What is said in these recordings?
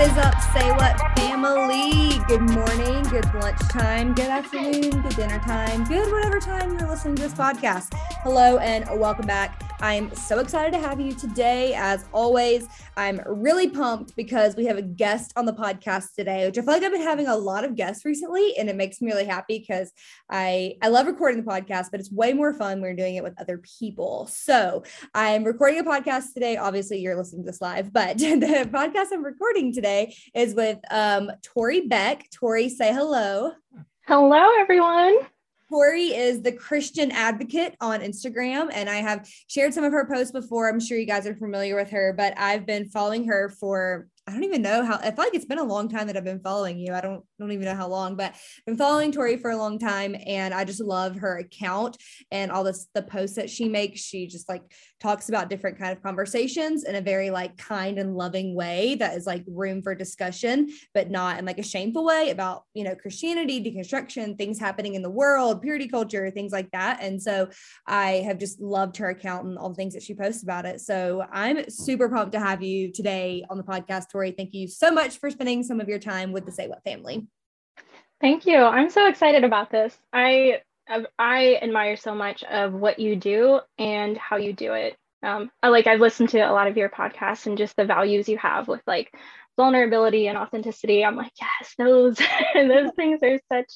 What is up, Say What family? Good morning, good lunchtime, good afternoon, good dinner time, good whatever time you're listening to this podcast. Hello and welcome back. I'm so excited to have you today. As always, I'm really pumped because we have a guest on the podcast today, which I feel like I've been having a lot of guests recently, and it makes me really happy because I I love recording the podcast, but it's way more fun when we're doing it with other people. So I'm recording a podcast today. Obviously, you're listening to this live, but the podcast I'm recording today is with um, Tori Beck. Tori, say hello. Hello, everyone. Tori is the Christian advocate on Instagram, and I have shared some of her posts before. I'm sure you guys are familiar with her, but I've been following her for I don't even know how I feel like it's been a long time that I've been following you. I don't don't even know how long, but I've been following Tori for a long time and I just love her account and all this the posts that she makes. She just like talks about different kind of conversations in a very like kind and loving way that is like room for discussion, but not in like a shameful way about, you know, Christianity, deconstruction, things happening in the world, purity culture, things like that. And so I have just loved her account and all the things that she posts about it. So I'm super pumped to have you today on the podcast, Tori thank you so much for spending some of your time with the Say What family. Thank you. I'm so excited about this. I I admire so much of what you do and how you do it. Um, I like I've listened to a lot of your podcasts and just the values you have with like vulnerability and authenticity. I'm like, yes, those those things are such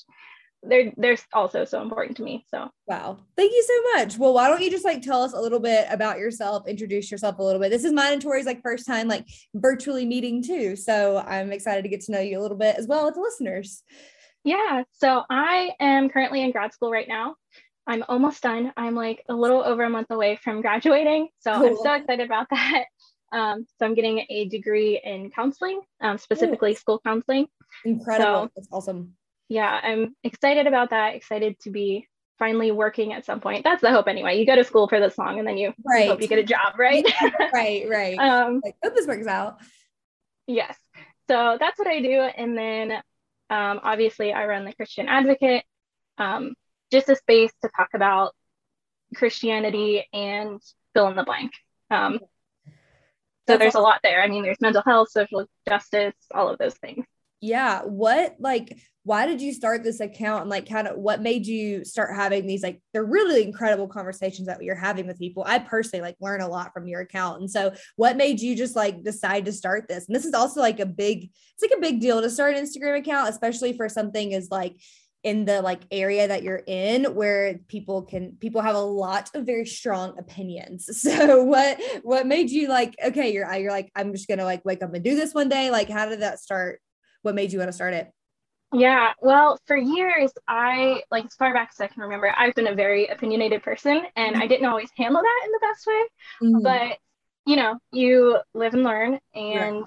they're they're also so important to me. So wow, thank you so much. Well, why don't you just like tell us a little bit about yourself, introduce yourself a little bit. This is mine and Tori's like first time like virtually meeting too, so I'm excited to get to know you a little bit as well with the listeners. Yeah, so I am currently in grad school right now. I'm almost done. I'm like a little over a month away from graduating, so cool. I'm so excited about that. Um, so I'm getting a degree in counseling, um, specifically Ooh. school counseling. Incredible! So, That's awesome yeah, I'm excited about that. Excited to be finally working at some point. That's the hope anyway. You go to school for this long and then you, right. hope you get a job, right? right, right. Um, like, hope this works out. Yes. So that's what I do. And then um, obviously I run the Christian Advocate, um, just a space to talk about Christianity and fill in the blank. Um, so there's awesome. a lot there. I mean, there's mental health, social justice, all of those things. Yeah. What like why did you start this account? And like kind of what made you start having these like they're really incredible conversations that you're having with people. I personally like learn a lot from your account. And so what made you just like decide to start this? And this is also like a big it's like a big deal to start an instagram account especially for something as like in the like area that you're in where people can people have a lot of very strong opinions. So what what made you like okay you're you're like i'm just gonna like wake up and do this one day? Like how did that start what made you want to start it yeah, well, for years, I like as far back as I can remember, I've been a very opinionated person and I didn't always handle that in the best way. Mm-hmm. But, you know, you live and learn. And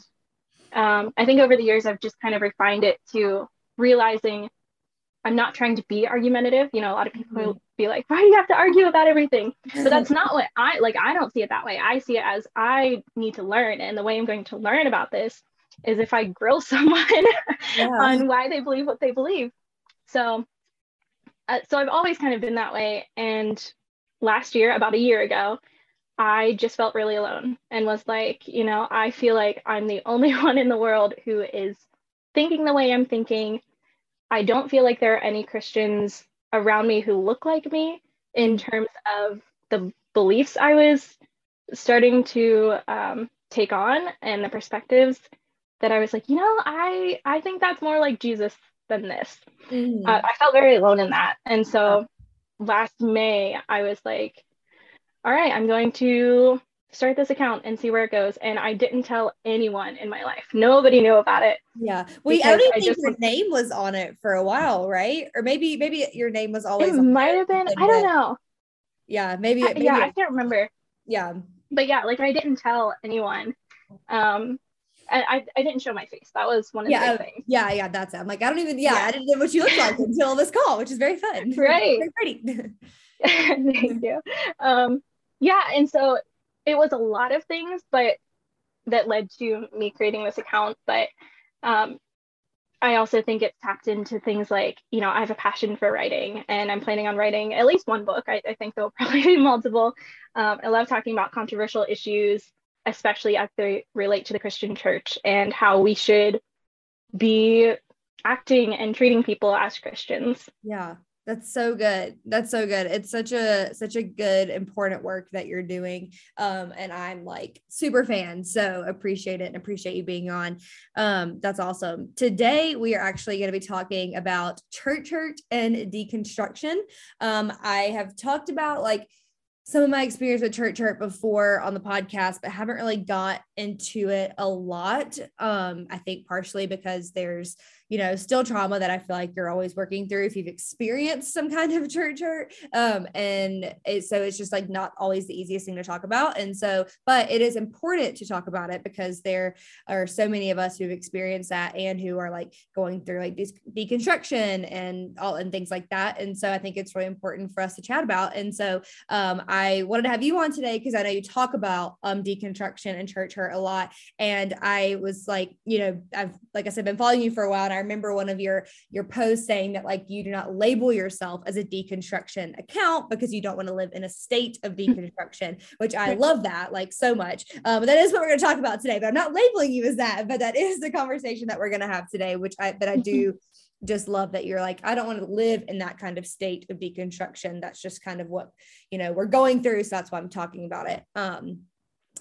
um, I think over the years, I've just kind of refined it to realizing I'm not trying to be argumentative. You know, a lot of people mm-hmm. will be like, why do you have to argue about everything? But that's not what I like. I don't see it that way. I see it as I need to learn. And the way I'm going to learn about this is if I grill someone yeah. on why they believe what they believe. So, uh, so I've always kind of been that way. And last year, about a year ago, I just felt really alone and was like, you know, I feel like I'm the only one in the world who is thinking the way I'm thinking. I don't feel like there are any Christians around me who look like me in terms of the beliefs I was starting to um, take on and the perspectives that I was like, you know, I I think that's more like Jesus than this. Mm. Uh, I felt very alone in that, and so last May I was like, all right, I'm going to start this account and see where it goes. And I didn't tell anyone in my life. Nobody knew about it. Yeah. Well, I don't even I think your name was on it for a while, right? Or maybe maybe your name was always. It might have been. I don't know. Yeah, maybe, maybe. Yeah, I can't remember. Yeah. But yeah, like I didn't tell anyone. Um, I, I didn't show my face. That was one of yeah, the things. Yeah, yeah, that's it. I'm like, I don't even, yeah, yeah. I didn't know what you looked like until this call, which is very fun. Right. very pretty. Thank you. Um, yeah, and so it was a lot of things, but that led to me creating this account. But um, I also think it's tapped into things like, you know, I have a passion for writing and I'm planning on writing at least one book. I, I think there'll probably be multiple. Um, I love talking about controversial issues especially as they relate to the Christian church and how we should be acting and treating people as Christians. Yeah. That's so good. That's so good. It's such a such a good important work that you're doing. Um, and I'm like super fan. So appreciate it and appreciate you being on. Um, that's awesome. Today we are actually going to be talking about church hurt and deconstruction. Um, I have talked about like some of my experience with church hurt before on the podcast, but haven't really got into it a lot. Um, I think partially because there's you know, still trauma that I feel like you're always working through if you've experienced some kind of church hurt. Um, and it, so it's just like not always the easiest thing to talk about. And so, but it is important to talk about it because there are so many of us who've experienced that and who are like going through like these deconstruction and all and things like that. And so I think it's really important for us to chat about. And so um, I wanted to have you on today because I know you talk about um, deconstruction and church hurt a lot. And I was like, you know, I've, like I said, been following you for a while. And remember one of your your posts saying that like you do not label yourself as a deconstruction account because you don't want to live in a state of deconstruction, which I love that like so much. Um, that is what we're going to talk about today. But I'm not labeling you as that, but that is the conversation that we're going to have today, which I but I do just love that you're like i don't want to live in that kind of state of deconstruction that's just kind of what you know we're going through so that's why i'm talking about it um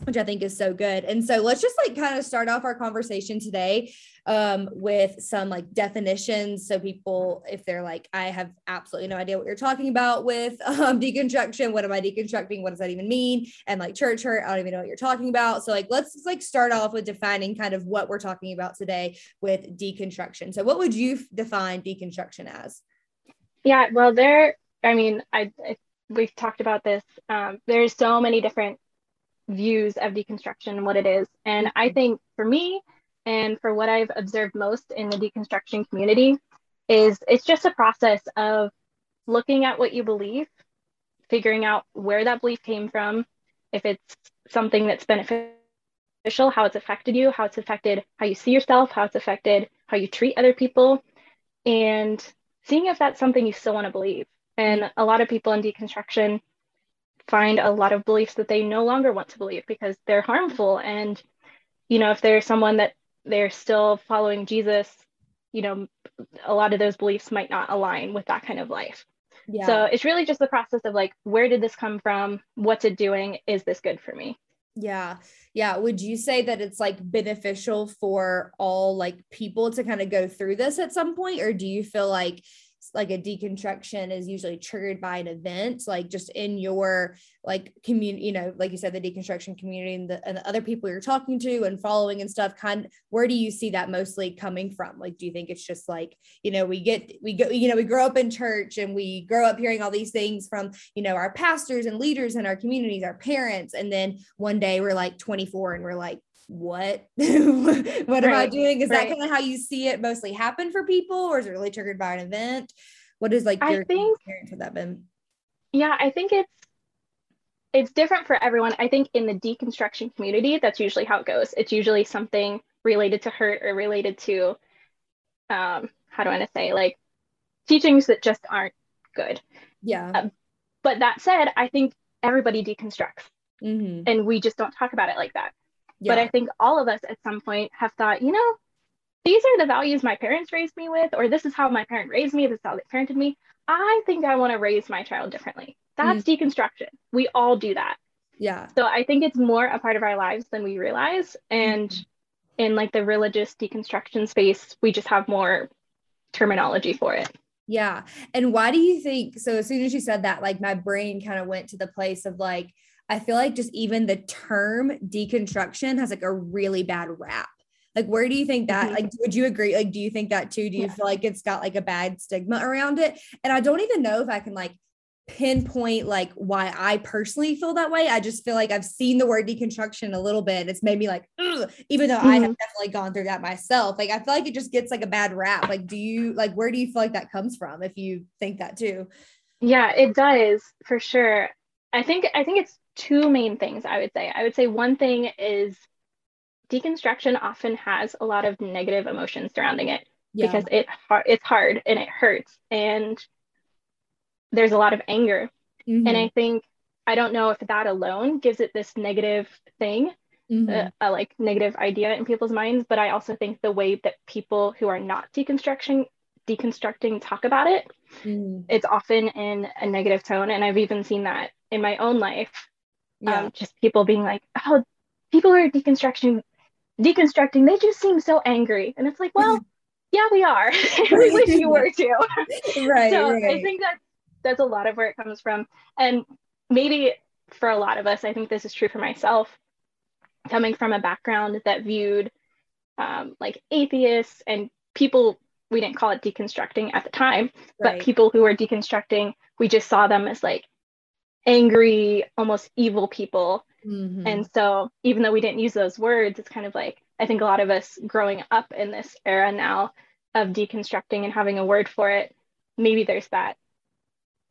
which I think is so good. And so let's just like kind of start off our conversation today um, with some like definitions. So people, if they're like, I have absolutely no idea what you're talking about with um, deconstruction. What am I deconstructing? What does that even mean? And like church hurt, I don't even know what you're talking about. So like, let's like start off with defining kind of what we're talking about today with deconstruction. So what would you define deconstruction as? Yeah, well, there, I mean, I, I we've talked about this. Um, there's so many different views of deconstruction and what it is. And I mm-hmm. think for me, and for what I've observed most in the deconstruction community, is it's just a process of looking at what you believe, figuring out where that belief came from, if it's something that's beneficial, how it's affected you, how it's affected how you see yourself, how it's affected how you treat other people, and seeing if that's something you still want to believe. And a lot of people in deconstruction find a lot of beliefs that they no longer want to believe because they're harmful and you know if there's someone that they're still following jesus you know a lot of those beliefs might not align with that kind of life yeah. so it's really just the process of like where did this come from what's it doing is this good for me yeah. Yeah. Would you say that it's like beneficial for all like people to kind of go through this at some point? Or do you feel like like a deconstruction is usually triggered by an event like just in your like community you know like you said the deconstruction community and the, and the other people you're talking to and following and stuff kind where do you see that mostly coming from? Like do you think it's just like you know we get we go you know we grow up in church and we grow up hearing all these things from you know our pastors and leaders in our communities our parents and then one day we're like 24 and we're like what what right. am i doing? Is right. that kind of how you see it mostly happen for people or is it really triggered by an event? What is like your I think, experience with that been? Yeah i think it's it's different for everyone. I think in the deconstruction community that's usually how it goes. It's usually something related to hurt or related to um how do i want to say like teachings that just aren't good. Yeah. Um, but that said i think everybody deconstructs. Mm-hmm. and we just don't talk about it like that yeah. But I think all of us at some point have thought, you know, these are the values my parents raised me with, or this is how my parent raised me, this is how they parented me. I think I want to raise my child differently. That's mm. deconstruction. We all do that. Yeah. So I think it's more a part of our lives than we realize. And mm. in like the religious deconstruction space, we just have more terminology for it. Yeah. And why do you think so? As soon as you said that, like my brain kind of went to the place of like, I feel like just even the term deconstruction has like a really bad rap. Like, where do you think that? Mm-hmm. Like, would you agree? Like, do you think that too? Do you yeah. feel like it's got like a bad stigma around it? And I don't even know if I can like pinpoint like why I personally feel that way. I just feel like I've seen the word deconstruction a little bit. It's made me like, even though mm-hmm. I have mm-hmm. definitely gone through that myself. Like, I feel like it just gets like a bad rap. Like, do you like where do you feel like that comes from? If you think that too. Yeah, it does for sure. I think I think it's two main things I would say. I would say one thing is deconstruction often has a lot of negative emotions surrounding it yeah. because it it's hard and it hurts and there's a lot of anger. Mm-hmm. And I think I don't know if that alone gives it this negative thing, mm-hmm. a, a, like negative idea in people's minds but i also think the way that people who are not deconstruction deconstructing talk about it mm. it's often in a negative tone and i've even seen that in my own life yeah. um, just people being like oh people are deconstruction deconstructing. They just seem so angry. And it's like well yeah we are. We wish you were too. Right so right. i think that that's a lot of where it comes from. And maybe for a lot of us i think this is true for myself coming from a background that viewed um, like atheists and people we didn't call it deconstructing at the time right. but people who were deconstructing we just saw them as like angry almost evil people mm-hmm. and so even though we didn't use those words it's kind of like i think a lot of us growing up in this era now of deconstructing and having a word for it maybe there's that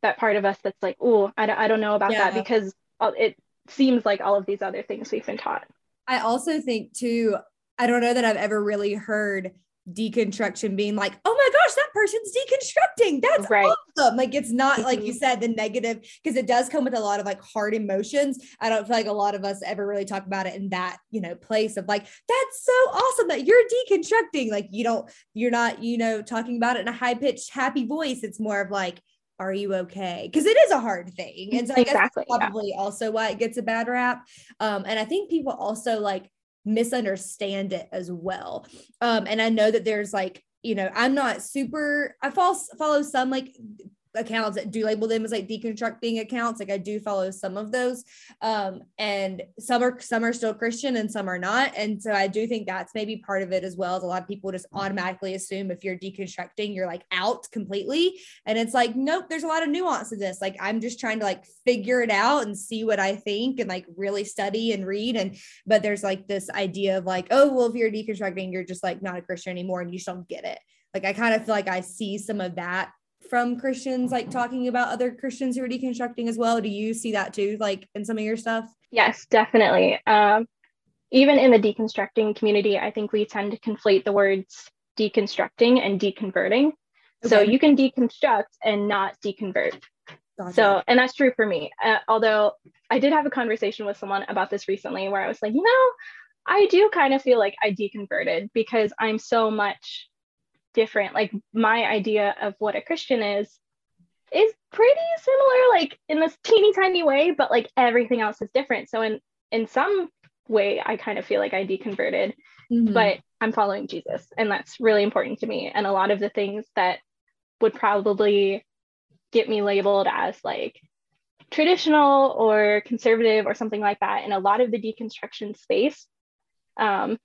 that part of us that's like oh I, I don't know about yeah. that because it seems like all of these other things we've been taught i also think too i don't know that i've ever really heard deconstruction being like, oh my gosh, that person's deconstructing. That's right. awesome. Like it's not like you mm-hmm. said, the negative, because it does come with a lot of like hard emotions. I don't feel like a lot of us ever really talk about it in that, you know, place of like, that's so awesome that you're deconstructing. Like you don't, you're not, you know, talking about it in a high pitched, happy voice. It's more of like, are you okay? Because it is a hard thing. And so I exactly, guess probably yeah. also why it gets a bad rap. Um, and I think people also like misunderstand it as well. Um, and I know that there's like, you know, I'm not super, I follow, follow some like accounts that do label them as like deconstructing accounts. Like I do follow some of those. Um, and some are some are still Christian and some are not. And so I do think that's maybe part of it as well as a lot of people just automatically assume if you're deconstructing, you're like out completely. And it's like, nope, there's a lot of nuance to this. Like I'm just trying to like figure it out and see what I think and like really study and read. And but there's like this idea of like, oh, well, if you're deconstructing, you're just like not a Christian anymore and you just don't get it. Like I kind of feel like I see some of that from Christians like talking about other Christians who are deconstructing as well? Do you see that too, like in some of your stuff? Yes, definitely. Um, even in the deconstructing community, I think we tend to conflate the words deconstructing and deconverting. Okay. So you can deconstruct and not deconvert. Gotcha. So, and that's true for me. Uh, although I did have a conversation with someone about this recently where I was like, you know, I do kind of feel like I deconverted because I'm so much different. Like my idea of what a Christian is is pretty similar, like in this teeny tiny way, but like everything else is different. So in in some way, I kind of feel like I deconverted, mm-hmm. but I'm following Jesus, and that's really important to me. And a lot of the things that would probably get me labeled as like traditional or conservative or something like that in a lot of the deconstruction space um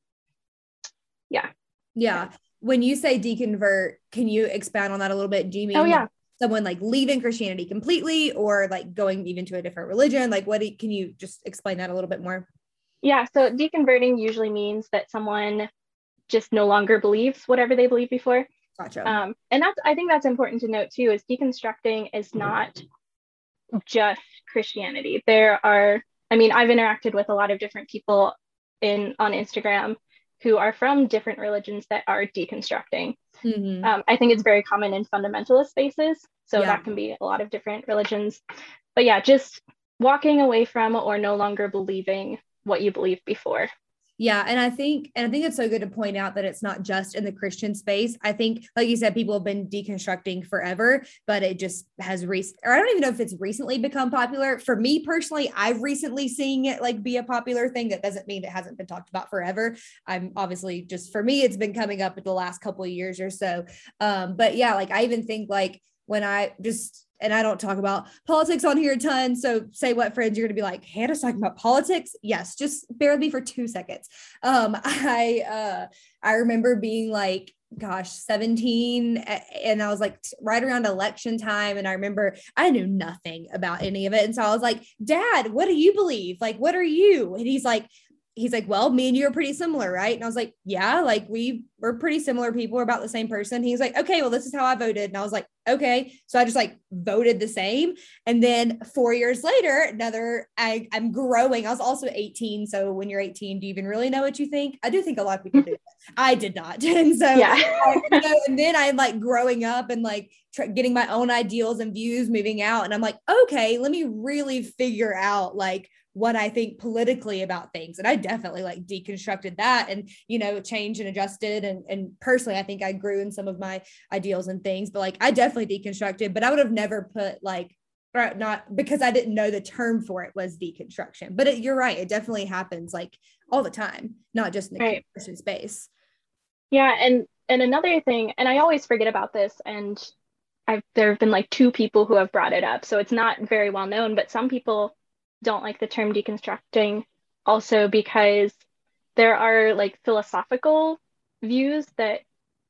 yeah yeah when you say deconvert, can you expand on that a little bit? Do you mean oh, yeah. someone like leaving Christianity completely or like going even to a different religion? Like what do, can you just explain that a little bit more? Yeah, so deconverting usually means that someone just no longer believes whatever they believed before. Gotcha. Um, and that's I think that's important to note too is deconstructing is not just Christianity. There are, I mean, I've interacted with a lot of different people in on Instagram who are from different religions that are deconstructing. Mm-hmm. Um, I think it's very common in fundamentalist spaces. So yeah. that can be a lot of different religions. But yeah, just walking away from or no longer believing what you believed before. Yeah. And I think, and I think it's so good to point out that it's not just in the Christian space. I think, like you said, people have been deconstructing forever, but it just has recent, or I don't even know if it's recently become popular. For me personally, I've recently seen it like be a popular thing. That doesn't mean it hasn't been talked about forever. I'm obviously just for me, it's been coming up in the last couple of years or so. Um, but yeah, like I even think like when I just and I don't talk about politics on here a ton. So say what friends you're gonna be like, Hanna's talking about politics. Yes, just bear with me for two seconds. Um, I uh I remember being like gosh 17 and i was like right around election time and i remember i knew nothing about any of it and so i was like dad what do you believe like what are you and he's like he's like, Well, me and you are pretty similar, right? And I was like, Yeah, like we were pretty similar people, we're about the same person. He's like, Okay, well, this is how I voted. And I was like, Okay. So I just like voted the same. And then four years later, another, I, I'm growing. I was also 18. So when you're 18, do you even really know what you think? I do think a lot of people do. I did not. And so, yeah. I, you know, and then I'm like growing up and like tr- getting my own ideals and views moving out. And I'm like, okay, let me really figure out like what I think politically about things. And I definitely like deconstructed that and, you know, changed and adjusted. And, and personally, I think I grew in some of my ideals and things, but like I definitely deconstructed, but I would have never put like, not because I didn't know the term for it was deconstruction, but it, you're right. It definitely happens like all the time, not just in the right. Christian space. Yeah. And, and another thing, and I always forget about this and I've, there have been like two people who have brought it up. So it's not very well known, but some people don't like the term deconstructing also because there are like philosophical views that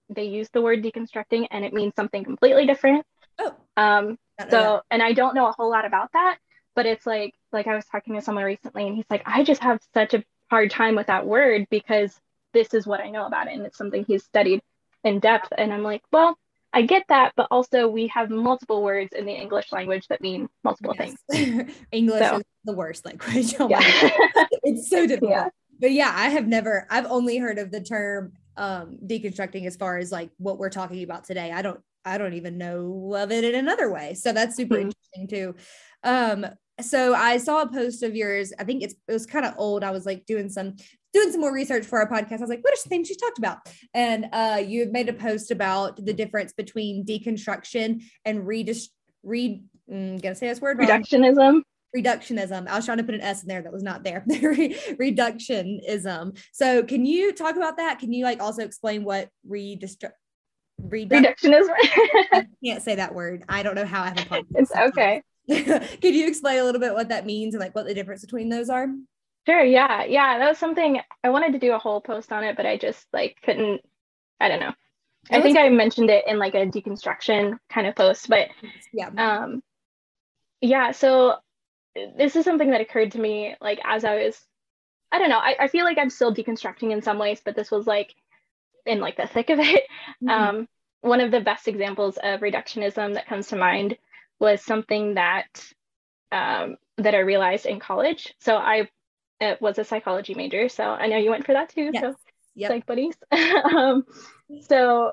they use the word deconstructing and it means something completely different. Oh. Um, so, and I don't know a whole lot about that, but it's like, like I was talking to someone recently and he's like, I just have such a hard time with that word because this is what I know about it. And it's something he's studied in depth. And I'm like, well, I get that, but also we have multiple words in the English language that mean multiple yes. things. English so. is the worst language. Oh yeah. it's so difficult. Yeah. But yeah, I have never, I've only heard of the term um deconstructing as far as like what we're talking about today. I don't, I don't even know of it in another way. So that's super mm-hmm. interesting too. Um, so I saw a post of yours. I think it's it was kind of old. I was like doing some doing some more research for our podcast. I was like, what are some things she's talked about? And uh, you made a post about the difference between deconstruction and redist read. Mm, gonna say this word wrong. reductionism. Reductionism. I was trying to put an S in there that was not there. Reductionism. So, can you talk about that? Can you like also explain what redistru- reductionism? I can't say that word. I don't know how I have a podcast. It's okay. Can you explain a little bit what that means and like what the difference between those are? Sure. Yeah. Yeah. That was something I wanted to do a whole post on it, but I just like couldn't, I don't know. I think I mentioned it in like a deconstruction kind of post, but yeah. Um, yeah. So this is something that occurred to me like as I was, I don't know, I, I feel like I'm still deconstructing in some ways, but this was like in like the thick of it. Mm-hmm. Um, one of the best examples of reductionism that comes to mind was something that um, that I realized in college. So I it was a psychology major. So I know you went for that too. Yes. So yep. psych buddies. um, so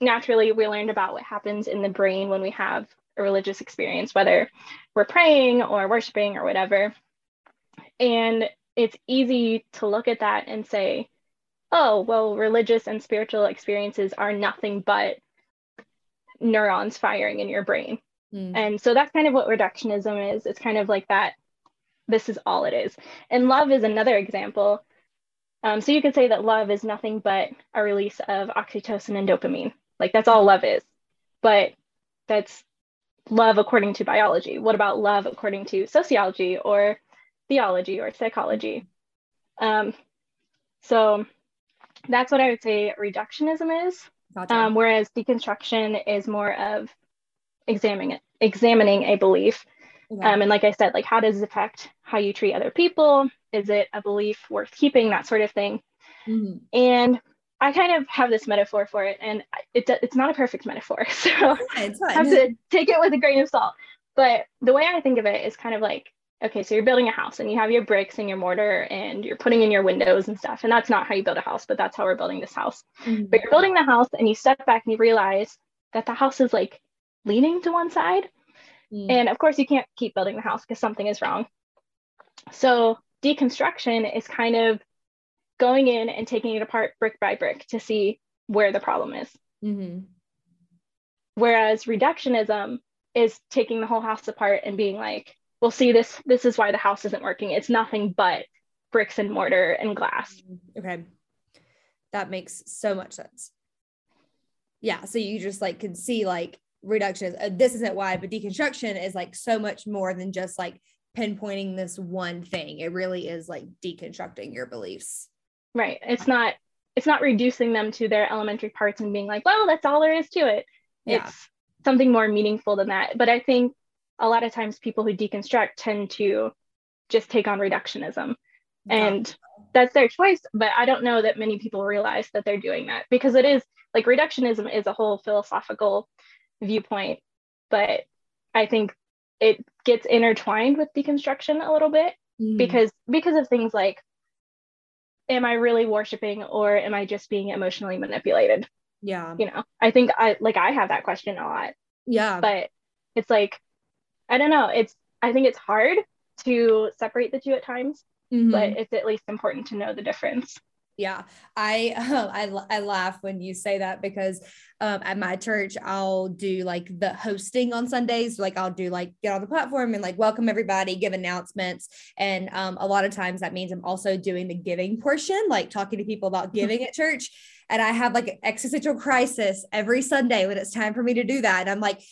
naturally, we learned about what happens in the brain when we have a religious experience, whether we're praying or worshiping or whatever. And it's easy to look at that and say, oh, well, religious and spiritual experiences are nothing but neurons firing in your brain. Mm. And so that's kind of what reductionism is. It's kind of like that this is all it is. And love is another example. Um, so you could say that love is nothing but a release of oxytocin and dopamine. Like that's all love is. But that's love according to biology. What about love according to sociology or theology or psychology? Um, so that's what I would say reductionism is. Gotcha. Um, whereas deconstruction is more of examining examining a belief um, and like I said, like how does it affect how you treat other people? Is it a belief worth keeping? That sort of thing. Mm-hmm. And I kind of have this metaphor for it, and it, it's not a perfect metaphor, so I have to take it with a grain of salt. But the way I think of it is kind of like, okay, so you're building a house, and you have your bricks and your mortar, and you're putting in your windows and stuff, and that's not how you build a house, but that's how we're building this house. Mm-hmm. But you're building the house, and you step back and you realize that the house is like leaning to one side Mm. And of course, you can't keep building the house because something is wrong. So, deconstruction is kind of going in and taking it apart brick by brick to see where the problem is. Mm-hmm. Whereas reductionism is taking the whole house apart and being like, well, see, this this is why the house isn't working. It's nothing but bricks and mortar and glass. Okay. That makes so much sense. Yeah. So you just like can see like reduction is uh, this isn't why, but deconstruction is like so much more than just like pinpointing this one thing. It really is like deconstructing your beliefs. Right. It's not it's not reducing them to their elementary parts and being like, well, that's all there is to it. Yeah. It's something more meaningful than that. But I think a lot of times people who deconstruct tend to just take on reductionism. And that's their choice. But I don't know that many people realize that they're doing that because it is like reductionism is a whole philosophical viewpoint, but I think it gets intertwined with deconstruction a little bit mm. because because of things like am I really worshiping or am I just being emotionally manipulated? Yeah. You know, I think I like I have that question a lot. Yeah. But it's like, I don't know. It's, I think it's hard to separate the two at times, mm-hmm. but it's at least important to know the difference. Yeah, I um, I I laugh when you say that because um, at my church I'll do like the hosting on Sundays. Like I'll do like get on the platform and like welcome everybody, give announcements, and um, a lot of times that means I'm also doing the giving portion, like talking to people about giving at church. And I have like an existential crisis every Sunday when it's time for me to do that, and I'm like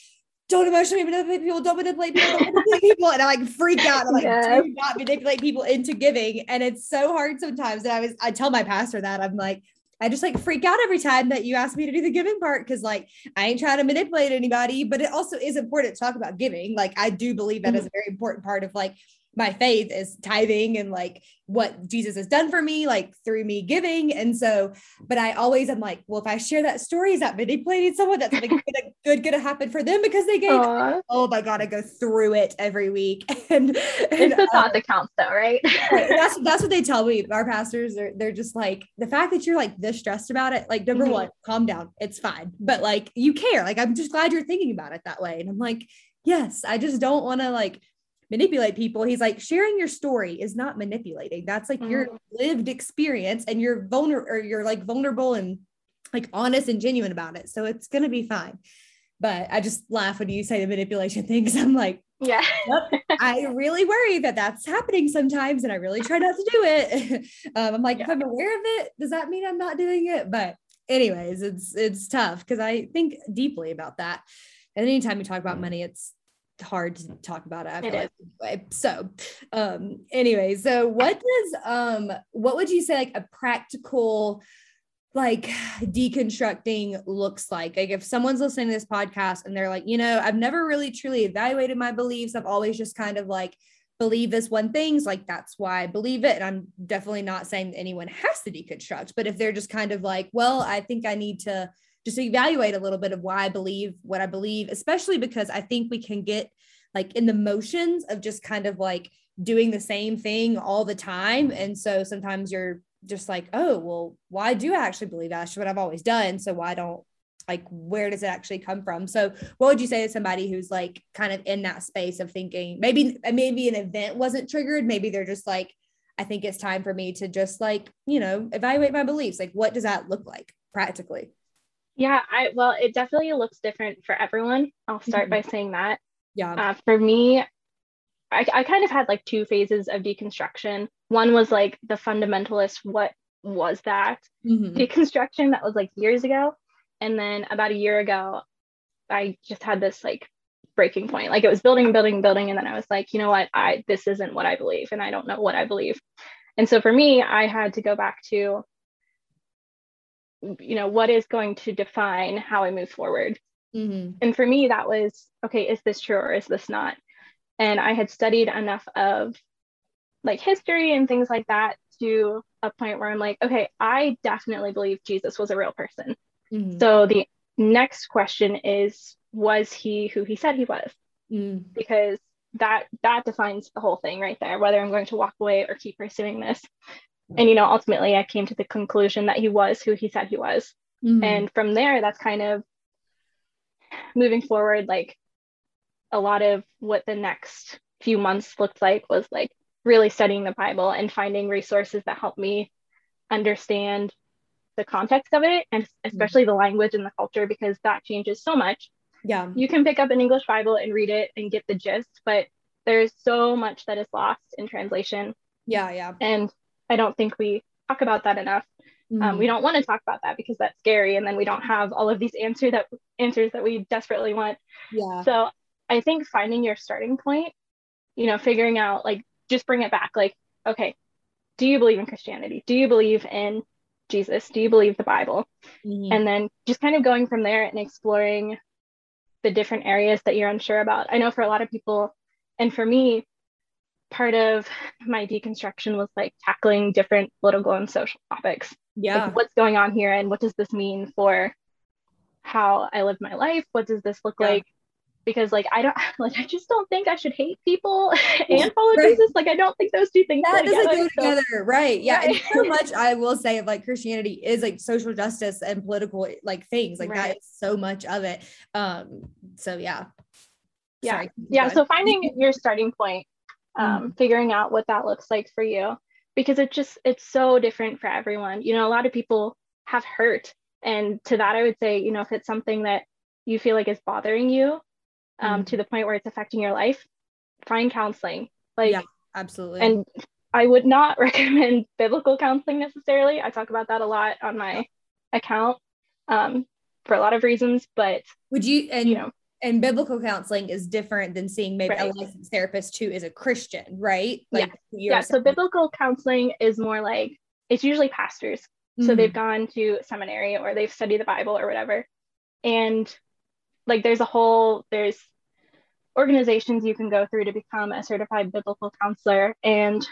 don't emotionally manipulate people, don't manipulate people, don't manipulate people. And I like freak out. I'm like, yes. do not manipulate people into giving. And it's so hard sometimes. And I was, I tell my pastor that I'm like, I just like freak out every time that you ask me to do the giving part because like I ain't trying to manipulate anybody, but it also is important to talk about giving. Like I do believe that mm-hmm. is a very important part of like my faith is tithing and like what Jesus has done for me, like through me giving. And so, but I always am like, well, if I share that story, is that manipulating someone? That's something good, good gonna happen for them because they gave. Aww. Oh my god, I go through it every week. And, and it's the thought uh, that counts, though, right? that's that's what they tell me. Our pastors, they're they're just like the fact that you're like this stressed about it. Like number mm-hmm. one, calm down, it's fine. But like you care. Like I'm just glad you're thinking about it that way. And I'm like, yes, I just don't want to like manipulate people. He's like, sharing your story is not manipulating. That's like mm-hmm. your lived experience and you're vulnerable or you're like vulnerable and like honest and genuine about it. So it's going to be fine. But I just laugh when you say the manipulation thing because I'm like, yeah, yep. I really worry that that's happening sometimes and I really try not to do it. um, I'm like, yeah. if I'm aware of it, does that mean I'm not doing it? But anyways, it's, it's tough because I think deeply about that. And anytime you talk about money, it's hard to talk about it. like. So, um, anyway, so what does um, what would you say like a practical like deconstructing looks like? Like if someone's listening to this podcast and they're like, you know, I've never really truly evaluated my beliefs. I've always just kind of like believe this one thing's like that's why I believe it. And I'm definitely not saying anyone has to deconstruct, but if they're just kind of like, well, I think I need to just evaluate a little bit of why I believe what I believe, especially because I think we can get like in the motions of just kind of like doing the same thing all the time. And so sometimes you're just like, oh, well, why do I actually believe that's what I've always done? So why don't like where does it actually come from? So what would you say to somebody who's like kind of in that space of thinking maybe maybe an event wasn't triggered, maybe they're just like, I think it's time for me to just like, you know, evaluate my beliefs. Like what does that look like practically? Yeah, I well, it definitely looks different for everyone. I'll start mm-hmm. by saying that. Yeah. Uh, for me, I, I kind of had like two phases of deconstruction. One was like the fundamentalist, what was that mm-hmm. deconstruction that was like years ago. And then about a year ago, I just had this like breaking point. Like it was building, building, building. And then I was like, you know what? I this isn't what I believe, and I don't know what I believe. And so for me, I had to go back to you know what is going to define how i move forward mm-hmm. and for me that was okay is this true or is this not and i had studied enough of like history and things like that to a point where i'm like okay i definitely believe jesus was a real person mm-hmm. so the next question is was he who he said he was mm. because that that defines the whole thing right there whether i'm going to walk away or keep pursuing this and you know ultimately i came to the conclusion that he was who he said he was. Mm-hmm. and from there that's kind of moving forward like a lot of what the next few months looked like was like really studying the bible and finding resources that help me understand the context of it and especially mm-hmm. the language and the culture because that changes so much. Yeah. You can pick up an english bible and read it and get the gist but there's so much that is lost in translation. Yeah yeah. And I don't think we talk about that enough. Mm-hmm. Um, we don't want to talk about that because that's scary, and then we don't have all of these answer that answers that we desperately want. Yeah. So I think finding your starting point, you know, figuring out like just bring it back. Like, okay, do you believe in Christianity? Do you believe in Jesus? Do you believe the Bible? Mm-hmm. And then just kind of going from there and exploring the different areas that you're unsure about. I know for a lot of people, and for me, part of my deconstruction was like tackling different political and social topics. Yeah. Like, what's going on here and what does this mean for how I live my life? What does this look yeah. like because like I don't like I just don't think I should hate people and follow right. Jesus. Like I don't think those two things that doesn't go together, so, right? Yeah, right. and so much I will say of like Christianity is like social justice and political like things like right. that is so much of it. Um, so yeah, yeah, Sorry, yeah. So finding your starting point, um, mm. figuring out what that looks like for you, because it just it's so different for everyone. You know, a lot of people have hurt, and to that I would say, you know, if it's something that you feel like is bothering you um, mm to the point where it's affecting your life, find counseling. Like, yeah, absolutely. And I would not recommend biblical counseling necessarily. I talk about that a lot on my account um, for a lot of reasons, but would you, and you know, and biblical counseling is different than seeing maybe right. a licensed therapist who is a Christian, right? Like yeah. Yeah. So biblical counseling is more like it's usually pastors. Mm-hmm. So they've gone to seminary or they've studied the Bible or whatever. And like there's a whole there's organizations you can go through to become a certified biblical counselor and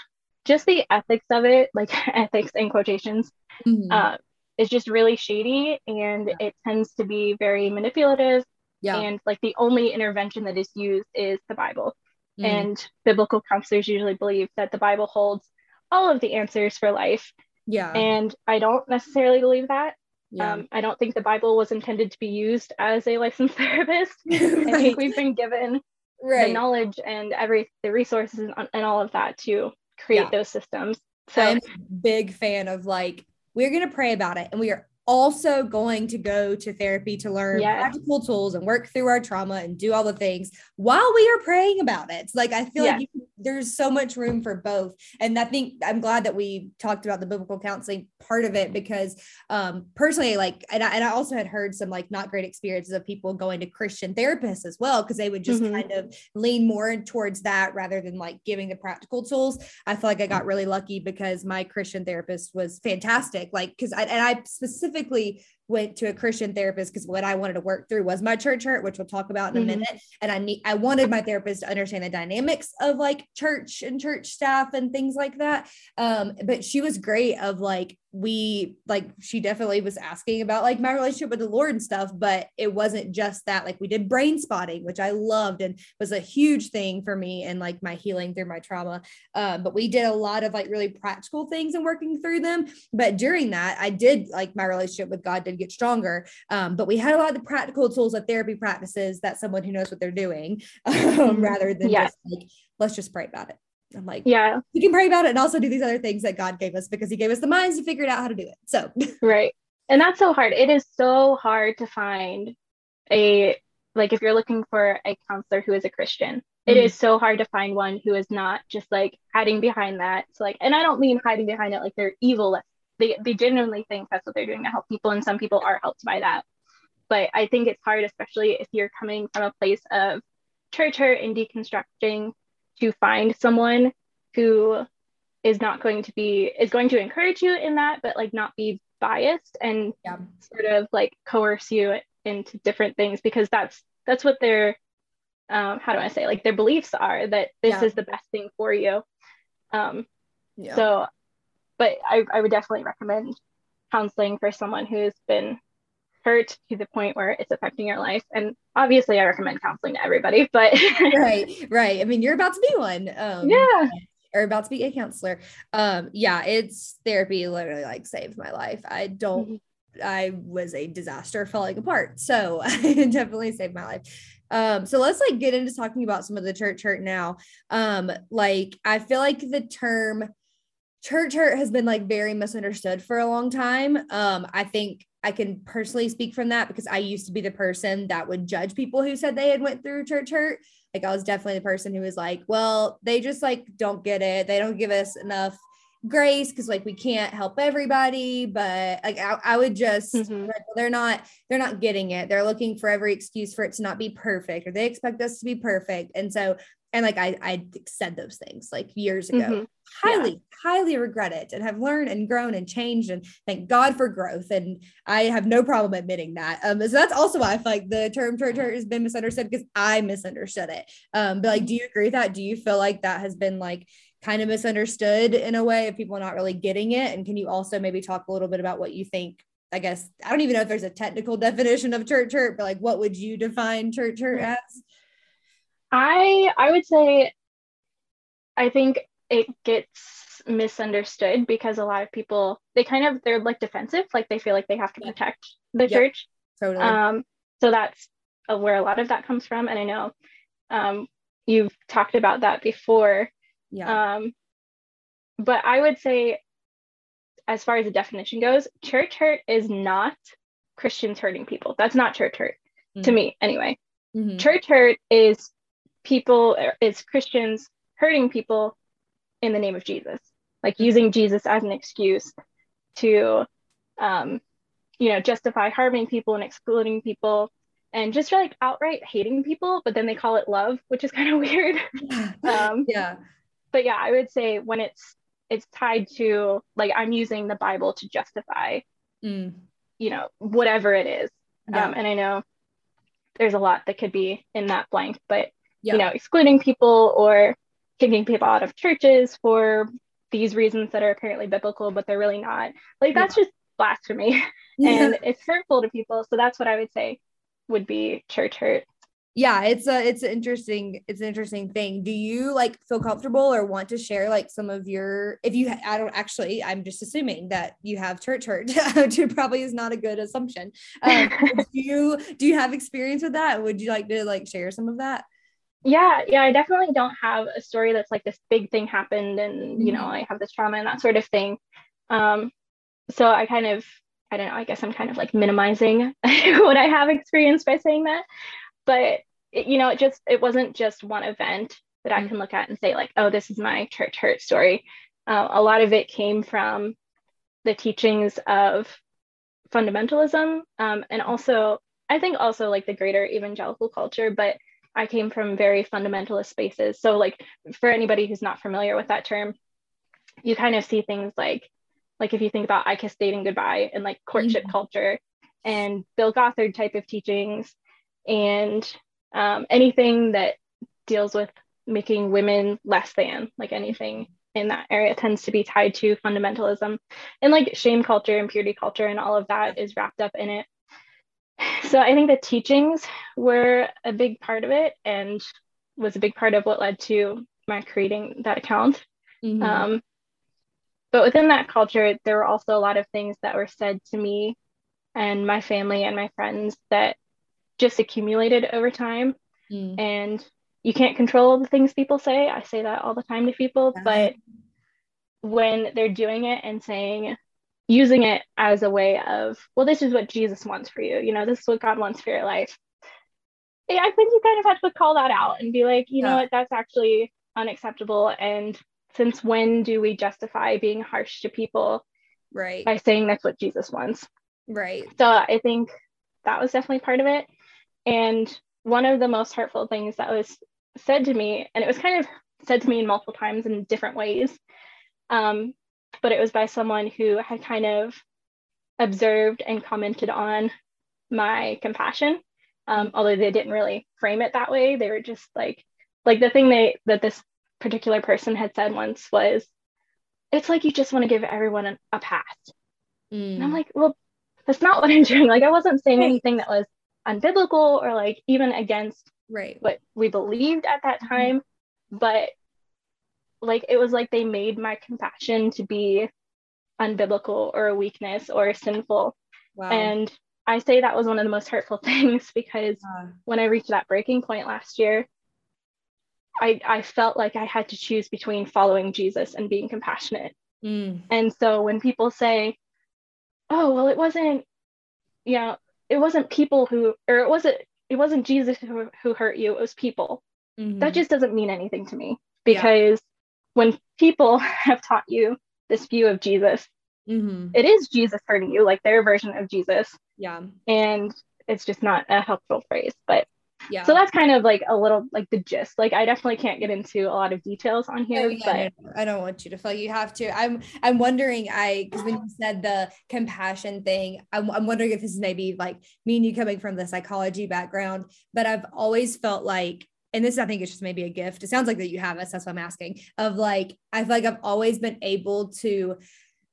just the ethics of it like ethics in quotations mm-hmm. uh, is just really shady and yeah. it tends to be very manipulative yeah. and like the only intervention that is used is the bible mm-hmm. and biblical counselors usually believe that the bible holds all of the answers for life yeah and i don't necessarily believe that yeah. Um, I don't think the Bible was intended to be used as a licensed therapist. right. I think we've been given right. the knowledge and every the resources and, and all of that to create yeah. those systems. So I'm a big fan of like we're gonna pray about it and we are also going to go to therapy to learn yes. practical tools and work through our trauma and do all the things while we are praying about it. Like I feel yes. like you, there's so much room for both. And I think I'm glad that we talked about the biblical counseling part of it because um, personally, like, and I, and I also had heard some like not great experiences of people going to Christian therapists as well because they would just mm-hmm. kind of lean more towards that rather than like giving the practical tools. I feel like I got really lucky because my Christian therapist was fantastic. Like, because I and I specifically specifically went to a Christian therapist because what I wanted to work through was my church hurt, which we'll talk about in mm-hmm. a minute. And I need I wanted my therapist to understand the dynamics of like church and church staff and things like that. Um, but she was great of like we like she definitely was asking about like my relationship with the Lord and stuff, but it wasn't just that. Like we did brain spotting, which I loved and was a huge thing for me and like my healing through my trauma. Um, but we did a lot of like really practical things and working through them. But during that, I did like my relationship with God did get stronger. Um, but we had a lot of the practical tools of therapy practices that someone who knows what they're doing, um, mm-hmm. rather than just like let's just pray about it. I'm like, yeah, we can pray about it and also do these other things that God gave us because He gave us the minds to figure it out how to do it. So, right. And that's so hard. It is so hard to find a, like, if you're looking for a counselor who is a Christian, it mm-hmm. is so hard to find one who is not just like hiding behind that. So, like, and I don't mean hiding behind it like they're evil. They, they genuinely think that's what they're doing to help people. And some people are helped by that. But I think it's hard, especially if you're coming from a place of church hurt and deconstructing to find someone who is not going to be is going to encourage you in that but like not be biased and yeah. sort of like coerce you into different things because that's that's what their um how do i say like their beliefs are that this yeah. is the best thing for you um yeah. so but I, I would definitely recommend counseling for someone who's been hurt to the point where it's affecting your life. And obviously, I recommend counseling to everybody, but right, right. I mean, you're about to be one. Um, yeah. Or about to be a counselor. Um, yeah, it's therapy literally like saved my life. I don't, mm-hmm. I was a disaster falling apart. So it definitely saved my life. Um, so let's like get into talking about some of the church hurt now. Um, like I feel like the term church hurt has been like very misunderstood for a long time. Um, I think I can personally speak from that because I used to be the person that would judge people who said they had went through church hurt. Like I was definitely the person who was like, well, they just like don't get it. They don't give us enough grace because like we can't help everybody but like i, I would just mm-hmm. like, they're not they're not getting it they're looking for every excuse for it to not be perfect or they expect us to be perfect and so and like I, I said those things like years ago. Mm-hmm. highly yeah. highly regret it and have learned and grown and changed and thank god for growth. And i have no problem admitting that. Um so that's also why i feel like the term church hurt has been misunderstood because i misunderstood it. Um but like do you agree with that? Do you feel like that has been like kind of misunderstood in a way of people not really getting it? And can you also maybe talk a little bit about what you think I guess I don't even know if there's a technical definition of church hurt, but like what would you define church hurt as? I I would say I think it gets misunderstood because a lot of people they kind of they're like defensive, like they feel like they have to protect the yep. church. Totally. Um, so that's where a lot of that comes from, and I know um, you've talked about that before. Yeah. Um, but I would say, as far as the definition goes, church hurt is not Christians hurting people. That's not church hurt mm-hmm. to me, anyway. Mm-hmm. Church hurt is people is Christians hurting people in the name of Jesus, like using Jesus as an excuse to, um, you know, justify harming people and excluding people and just like outright hating people, but then they call it love, which is kind of weird. um, yeah. But yeah, I would say when it's it's tied to like I'm using the Bible to justify, mm. you know, whatever it is. Yeah. Um, and I know there's a lot that could be in that blank, but yeah. you know, excluding people or kicking people out of churches for these reasons that are apparently biblical, but they're really not. Like that's yeah. just blasphemy and it's hurtful to people. So that's what I would say would be church hurt. Yeah, it's a it's an interesting it's an interesting thing. Do you like feel comfortable or want to share like some of your if you I don't actually I'm just assuming that you have church hurt, which probably is not a good assumption. Um, do you do you have experience with that? Would you like to like share some of that? Yeah yeah i definitely don't have a story that's like this big thing happened and you know mm-hmm. i have this trauma and that sort of thing um so i kind of i don't know i guess i'm kind of like minimizing what i have experienced by saying that but it, you know it just it wasn't just one event that i mm-hmm. can look at and say like oh this is my church hurt story uh, a lot of it came from the teachings of fundamentalism um, and also i think also like the greater evangelical culture but I came from very fundamentalist spaces. So, like, for anybody who's not familiar with that term, you kind of see things like, like if you think about I Kissed Dating Goodbye and like courtship mm-hmm. culture and Bill Gothard type of teachings and um, anything that deals with making women less than, like anything in that area tends to be tied to fundamentalism and like shame culture and purity culture and all of that is wrapped up in it so I think the teachings were a big part of it and was a big part of what led to my creating that account. Mm-hmm. Um, but within that culture, there were also a lot of things that were said to me and my family and my friends that just accumulated over time. Mm. And you can't control the things people say. I say that all the time to people, yeah. but when they're doing it and saying, using it as a way of, well, this is what Jesus wants for you. You know, this is what God wants for your life. Yeah, I think you kind of have to call that out and be like, you yeah. know what, that's actually unacceptable. And since when do we justify being harsh to people? Right. By saying that's what Jesus wants. Right. So I think that was definitely part of it. And one of the most hurtful things that was said to me, and it was kind of said to me in multiple times in different ways, um, but it was by someone who had kind of observed and commented on my compassion. Um, although they didn't really frame it that way, they were just like, like the thing they that this particular person had said once was, "It's like you just want to give everyone a, a pass." Mm. And I'm like, well, that's not what I'm doing. Like, I wasn't saying anything that was unbiblical or like even against right what we believed at that time, but like it was like they made my compassion to be unbiblical or a weakness or sinful. Wow. And I say that was one of the most hurtful things because when I reached that breaking point last year, I, I felt like I had to choose between following Jesus and being compassionate. Mm. And so when people say, oh, well, it wasn't, you know, it wasn't people who, or it wasn't, it wasn't Jesus who, who hurt you, it was people. Mm-hmm. That just doesn't mean anything to me because when people have taught you this view of Jesus, mm-hmm. it is Jesus hurting you, like their version of Jesus. Yeah. And it's just not a helpful phrase. But yeah. So that's kind of like a little like the gist. Like I definitely can't get into a lot of details on here, oh, yeah, but I don't want you to feel like you have to. I'm I'm wondering I because when you said the compassion thing, I'm, I'm wondering if this is maybe like me and you coming from the psychology background, but I've always felt like and this I think is just maybe a gift. It sounds like that you have us. That's what I'm asking. Of like, I feel like I've always been able to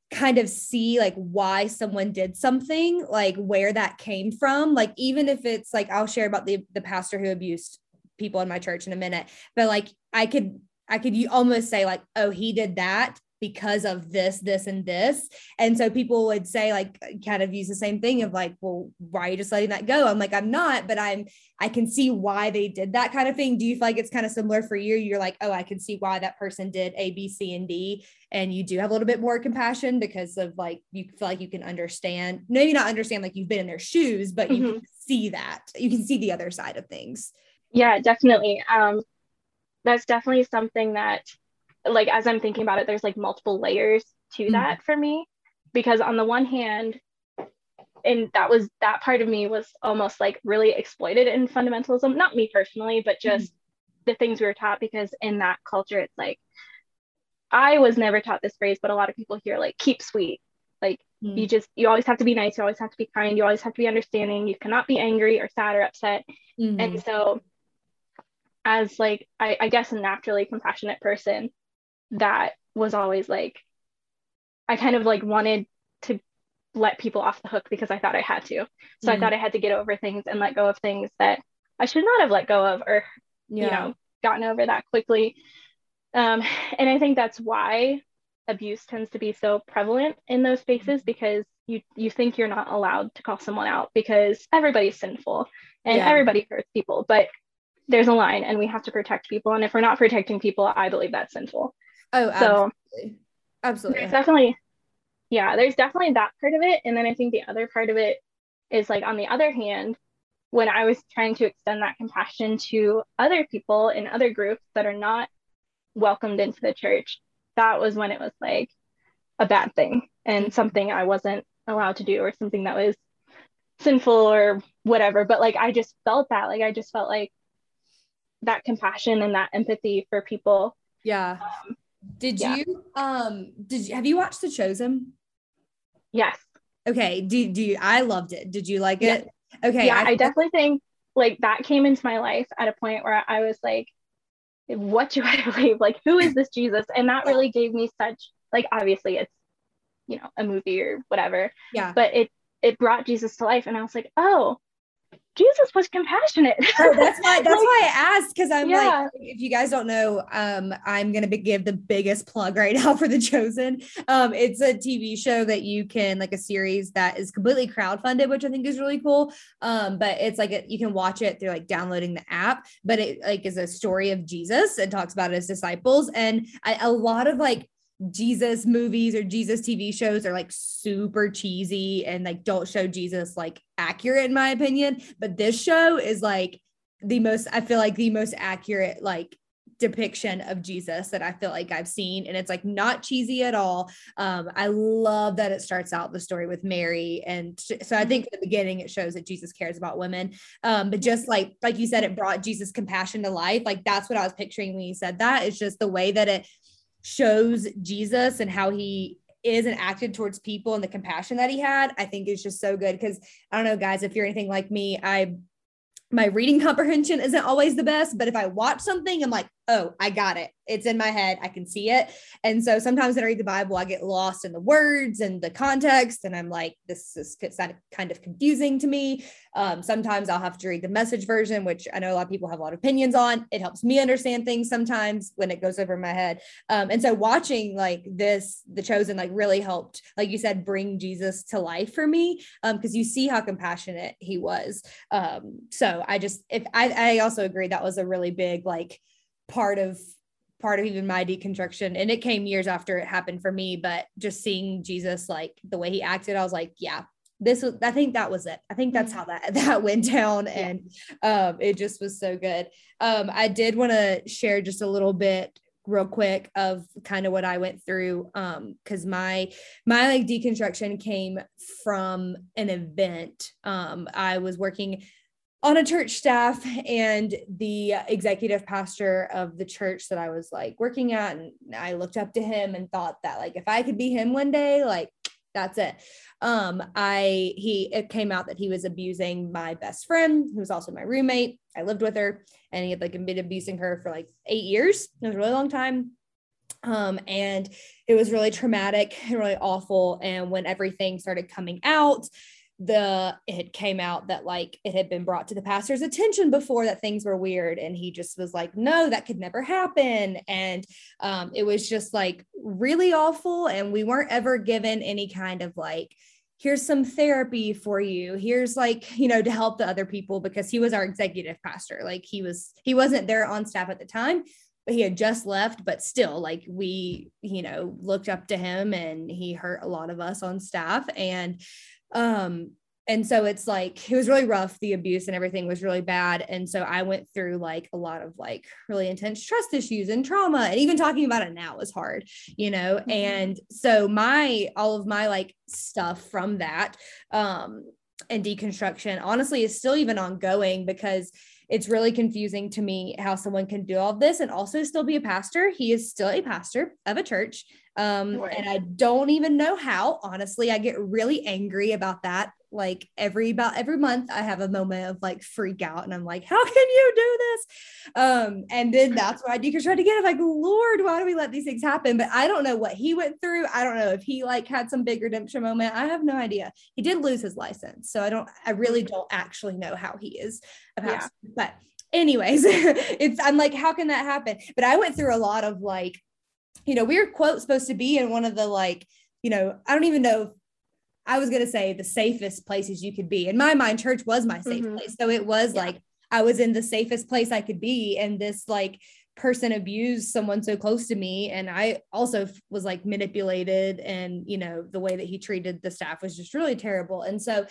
kind of see like why someone did something, like where that came from. Like even if it's like I'll share about the the pastor who abused people in my church in a minute, but like I could I could almost say like, oh, he did that because of this, this, and this. And so people would say, like, kind of use the same thing of like, well, why are you just letting that go? I'm like, I'm not, but I'm, I can see why they did that kind of thing. Do you feel like it's kind of similar for you? You're like, oh, I can see why that person did A, B, C, and D. And you do have a little bit more compassion because of like, you feel like you can understand, maybe not understand like you've been in their shoes, but you mm-hmm. can see that. You can see the other side of things. Yeah, definitely. Um, that's definitely something that like as I'm thinking about it, there's like multiple layers to mm-hmm. that for me. Because on the one hand, and that was that part of me was almost like really exploited in fundamentalism, not me personally, but just mm-hmm. the things we were taught because in that culture it's like I was never taught this phrase, but a lot of people hear like keep sweet. Like mm-hmm. you just you always have to be nice, you always have to be kind, you always have to be understanding, you cannot be angry or sad or upset. Mm-hmm. And so as like I, I guess a naturally compassionate person, that was always like I kind of like wanted to let people off the hook because I thought I had to. So mm-hmm. I thought I had to get over things and let go of things that I should not have let go of or yeah. you know gotten over that quickly. Um, and I think that's why abuse tends to be so prevalent in those spaces because you you think you're not allowed to call someone out because everybody's sinful and yeah. everybody hurts people, but there's a line and we have to protect people and if we're not protecting people, I believe that's sinful. Oh, absolutely. absolutely. There's definitely, yeah, there's definitely that part of it. And then I think the other part of it is like, on the other hand, when I was trying to extend that compassion to other people in other groups that are not welcomed into the church, that was when it was like a bad thing and something I wasn't allowed to do or something that was sinful or whatever. But like, I just felt that, like, I just felt like that compassion and that empathy for people. Yeah. Um, did yeah. you um did you have you watched The Chosen? Yes. Okay. Do do you I loved it. Did you like it? Okay. Yeah, I, I definitely think like that came into my life at a point where I was like, what do I believe? Like, who is this Jesus? And that really gave me such like obviously it's you know a movie or whatever. Yeah. But it it brought Jesus to life and I was like, oh, Jesus was compassionate. oh, that's why that's like, why I asked because I'm yeah. like, if you guys don't know, um, I'm gonna be, give the biggest plug right now for The Chosen. Um, it's a TV show that you can like a series that is completely crowdfunded, which I think is really cool. Um, but it's like a, you can watch it through like downloading the app, but it like is a story of Jesus and talks about his disciples and I, a lot of like Jesus movies or Jesus TV shows are like super cheesy and like don't show Jesus like accurate in my opinion. But this show is like the most, I feel like the most accurate like depiction of Jesus that I feel like I've seen. And it's like not cheesy at all. Um, I love that it starts out the story with Mary. And so I think at the beginning it shows that Jesus cares about women. Um, but just like, like you said, it brought Jesus compassion to life. Like that's what I was picturing when you said that. It's just the way that it shows Jesus and how he is and acted towards people and the compassion that he had, I think is just so good. Cause I don't know, guys, if you're anything like me, I my reading comprehension isn't always the best, but if I watch something, I'm like, oh, I got it. It's in my head. I can see it. And so sometimes when I read the Bible, I get lost in the words and the context. And I'm like, this is kind of confusing to me. Um, sometimes I'll have to read the message version, which I know a lot of people have a lot of opinions on. It helps me understand things sometimes when it goes over my head. Um, and so watching like this, The Chosen, like really helped, like you said, bring Jesus to life for me because um, you see how compassionate he was. Um, so I just, if I, I also agree that was a really big, like, part of part of even my deconstruction. And it came years after it happened for me but just seeing jesus like the way he acted i was like yeah this was i think that was it. I think that's how that that went down. And um it just was so good. Um i did want to share just a little bit real quick of kind of what I went through um cuz my my like deconstruction came from an event. Um I was working on a church staff and the executive pastor of the church that I was like working at and I looked up to him and thought that like if I could be him one day like that's it. Um I he it came out that he was abusing my best friend who was also my roommate. I lived with her and he had like been abusing her for like 8 years. It was a really long time. Um and it was really traumatic and really awful. And when everything started coming out the it came out that like it had been brought to the pastor's attention before that things were weird and he just was like no that could never happen. And um, it was just like really awful and we weren't ever given any kind of like here's some therapy for you. Here's like you know to help the other people because he was our executive pastor. Like he was he wasn't there on staff at the time but he had just left but still like we you know looked up to him and he hurt a lot of us on staff. And um and so it's like it was really rough the abuse and everything was really bad and so i went through like a lot of like really intense trust issues and trauma and even talking about it now is hard you know mm-hmm. and so my all of my like stuff from that um and deconstruction honestly is still even ongoing because it's really confusing to me how someone can do all this and also still be a pastor. He is still a pastor of a church. Um, right. And I don't even know how. Honestly, I get really angry about that like every about every month i have a moment of like freak out and i'm like how can you do this? Um and then that's why i deconstruct again i'm like lord why do we let these things happen? But i don't know what he went through. I don't know if he like had some big redemption moment. I have no idea. He did lose his license so i don't i really don't actually know how he is yeah. but anyways it's i'm like how can that happen? But i went through a lot of like you know we were quote supposed to be in one of the like you know i don't even know I was going to say the safest places you could be. In my mind, church was my safe mm-hmm. place. So it was yeah. like I was in the safest place I could be. And this like person abused someone so close to me. And I also was like manipulated. And, you know, the way that he treated the staff was just really terrible. And so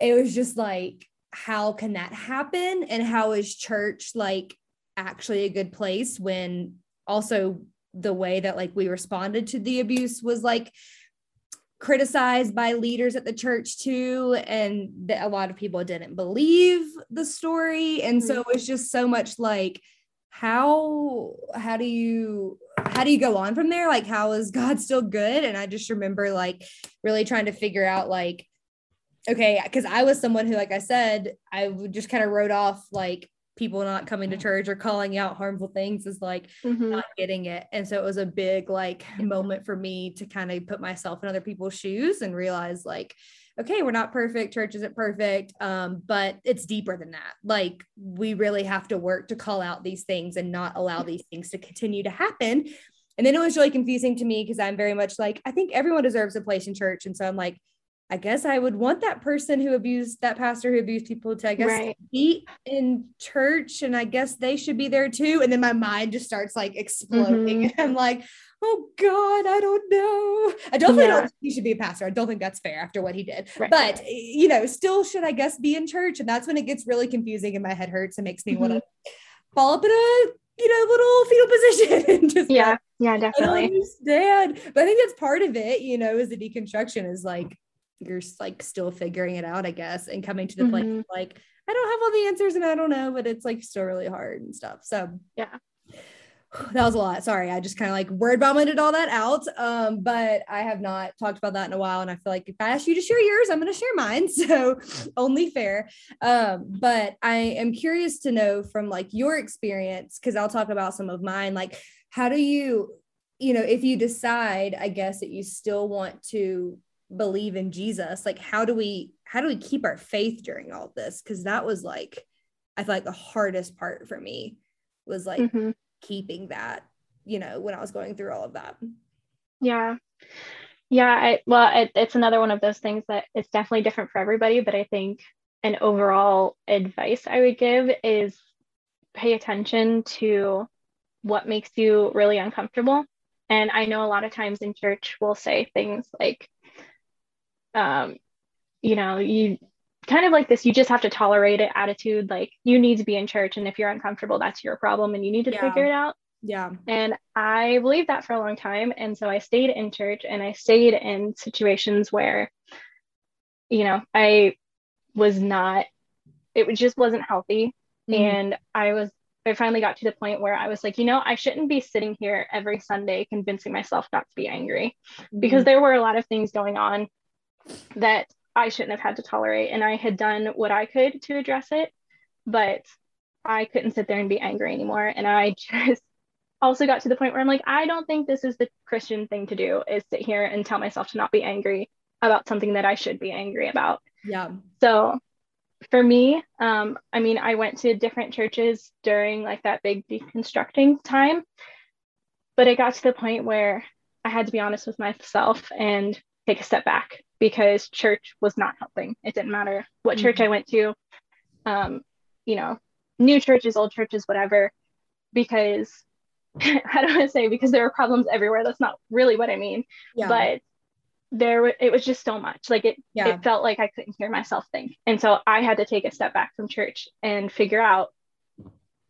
it was just like, how can that happen? And how is church like actually a good place when also the way that like we responded to the abuse was like criticized by leaders at the church too and that a lot of people didn't believe the story. And so mm-hmm. it was just so much like how how do you how do you go on from there? Like how is god still good? And i just remember like really trying to figure out like okay because i was someone who like i said i would just kind of wrote off like people not coming to church or calling out harmful things is like mm-hmm. not getting it. And so it was a big like moment for me to kind of put myself in other people's shoes and realize like, okay, we're not perfect. Church isn't perfect. Um, but it's deeper than that. Like we really have to work to call out these things and not allow these things to continue to happen. And then it was really confusing to me because I'm very much like, I think everyone deserves a place in church. And so I'm like, I guess I would want that person who abused that pastor who abused people to, I guess, right. be in church and I guess they should be there too. And then my mind just starts like exploding. Mm-hmm. I'm like, oh God, I don't know. I definitely yeah. don't think he should be a pastor. I don't think that's fair after what he did. Right. But, you know, still should, I guess, be in church. And that's when it gets really confusing and my head hurts and makes me mm-hmm. want to fall up in a, you know, little fetal position and just yeah, yeah, definitely. I understand. But I think that's part of it, you know, is the deconstruction is like you're like still figuring it out, I guess, and coming to the mm-hmm. place like I don't have all the answers and I don't know, but it's like still really hard and stuff. So yeah. That was a lot. Sorry, I just kind of like word vomited all that out. Um, but I have not talked about that in a while, and I feel like if I ask you to share yours, I'm going to share mine. So only fair. Um, but I am curious to know from like your experience because I'll talk about some of mine. Like, how do you, you know, if you decide, I guess that you still want to believe in Jesus, like how do we how do we keep our faith during all this? Because that was like, I feel like the hardest part for me was like mm-hmm. keeping that, you know, when I was going through all of that. Yeah. Yeah. I, well, it, it's another one of those things that it's definitely different for everybody, but I think an overall advice I would give is pay attention to what makes you really uncomfortable. And I know a lot of times in church we'll say things like, um, you know, you kind of like this, you just have to tolerate it attitude. Like you need to be in church. And if you're uncomfortable, that's your problem and you need to yeah. figure it out. Yeah. And I believed that for a long time. And so I stayed in church and I stayed in situations where, you know, I was not, it just wasn't healthy. Mm-hmm. And I was, I finally got to the point where I was like, you know, I shouldn't be sitting here every Sunday convincing myself not to be angry mm-hmm. because there were a lot of things going on that I shouldn't have had to tolerate. And I had done what I could to address it, but I couldn't sit there and be angry anymore. And I just also got to the point where I'm like, I don't think this is the Christian thing to do is sit here and tell myself to not be angry about something that I should be angry about. Yeah. So for me, um, I mean, I went to different churches during like that big deconstructing time, but it got to the point where I had to be honest with myself and take a step back because church was not helping. It didn't matter what mm-hmm. church I went to, um, you know, new churches, old churches, whatever, because I don't want to say because there were problems everywhere. That's not really what I mean. Yeah. But there it was just so much like it yeah. it felt like i couldn't hear myself think and so i had to take a step back from church and figure out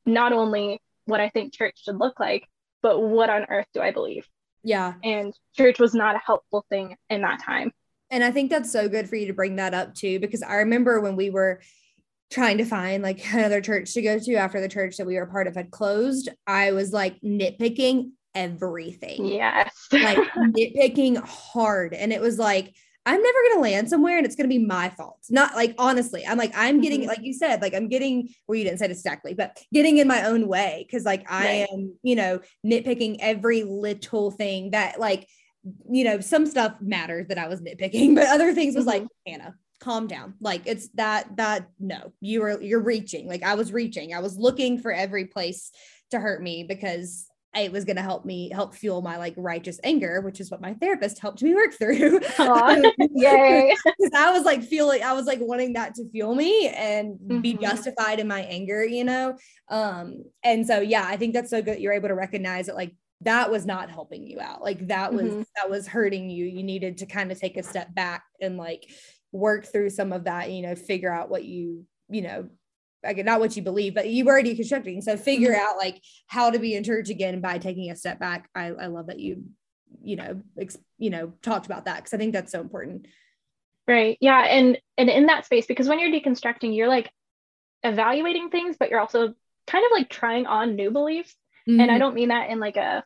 not only what i think church should look like but what on earth do i believe yeah and church was not a helpful thing in that time and i think that's so good for you to bring that up too because i remember when we were trying to find like another church to go to after the church that we were part of had closed i was like nitpicking everything. Yes. like nitpicking hard. And it was like, I'm never going to land somewhere and it's going to be my fault. Not like, honestly, I'm like, I'm getting, mm-hmm. like you said, like I'm getting, well, you didn't say it exactly, but getting in my own way. Cause like I right. am, you know, nitpicking every little thing that like, you know, some stuff mattered that I was nitpicking, but other things was mm-hmm. like, Hanna, calm down. Like it's that, that, no, you were, you're reaching. Like I was reaching, I was looking for every place to hurt me because it was going to help me help fuel my like righteous anger, which is what my therapist helped me work through. yay. Because I was like feeling, I was like wanting that to fuel me and mm-hmm. be justified in my anger, you know? Um, and so, yeah, I think that's so good. You're able to recognize that like that was not helping you out. Like that was, mm-hmm. that was hurting you. You needed to kind of take a step back and like work through some of that, you know, figure out what you, you know, again, not what you believe, but you were deconstructing. So figure mm-hmm. out like how to be in church again by taking a step back. I, I love that you, you know, ex, you know, talked about that because I think that's so important. Right. Yeah. And and in that space, because when you're deconstructing, you're like evaluating things, but you're also kind of like trying on new beliefs. Mm-hmm. And I mm-hmm. don't mean that in like a,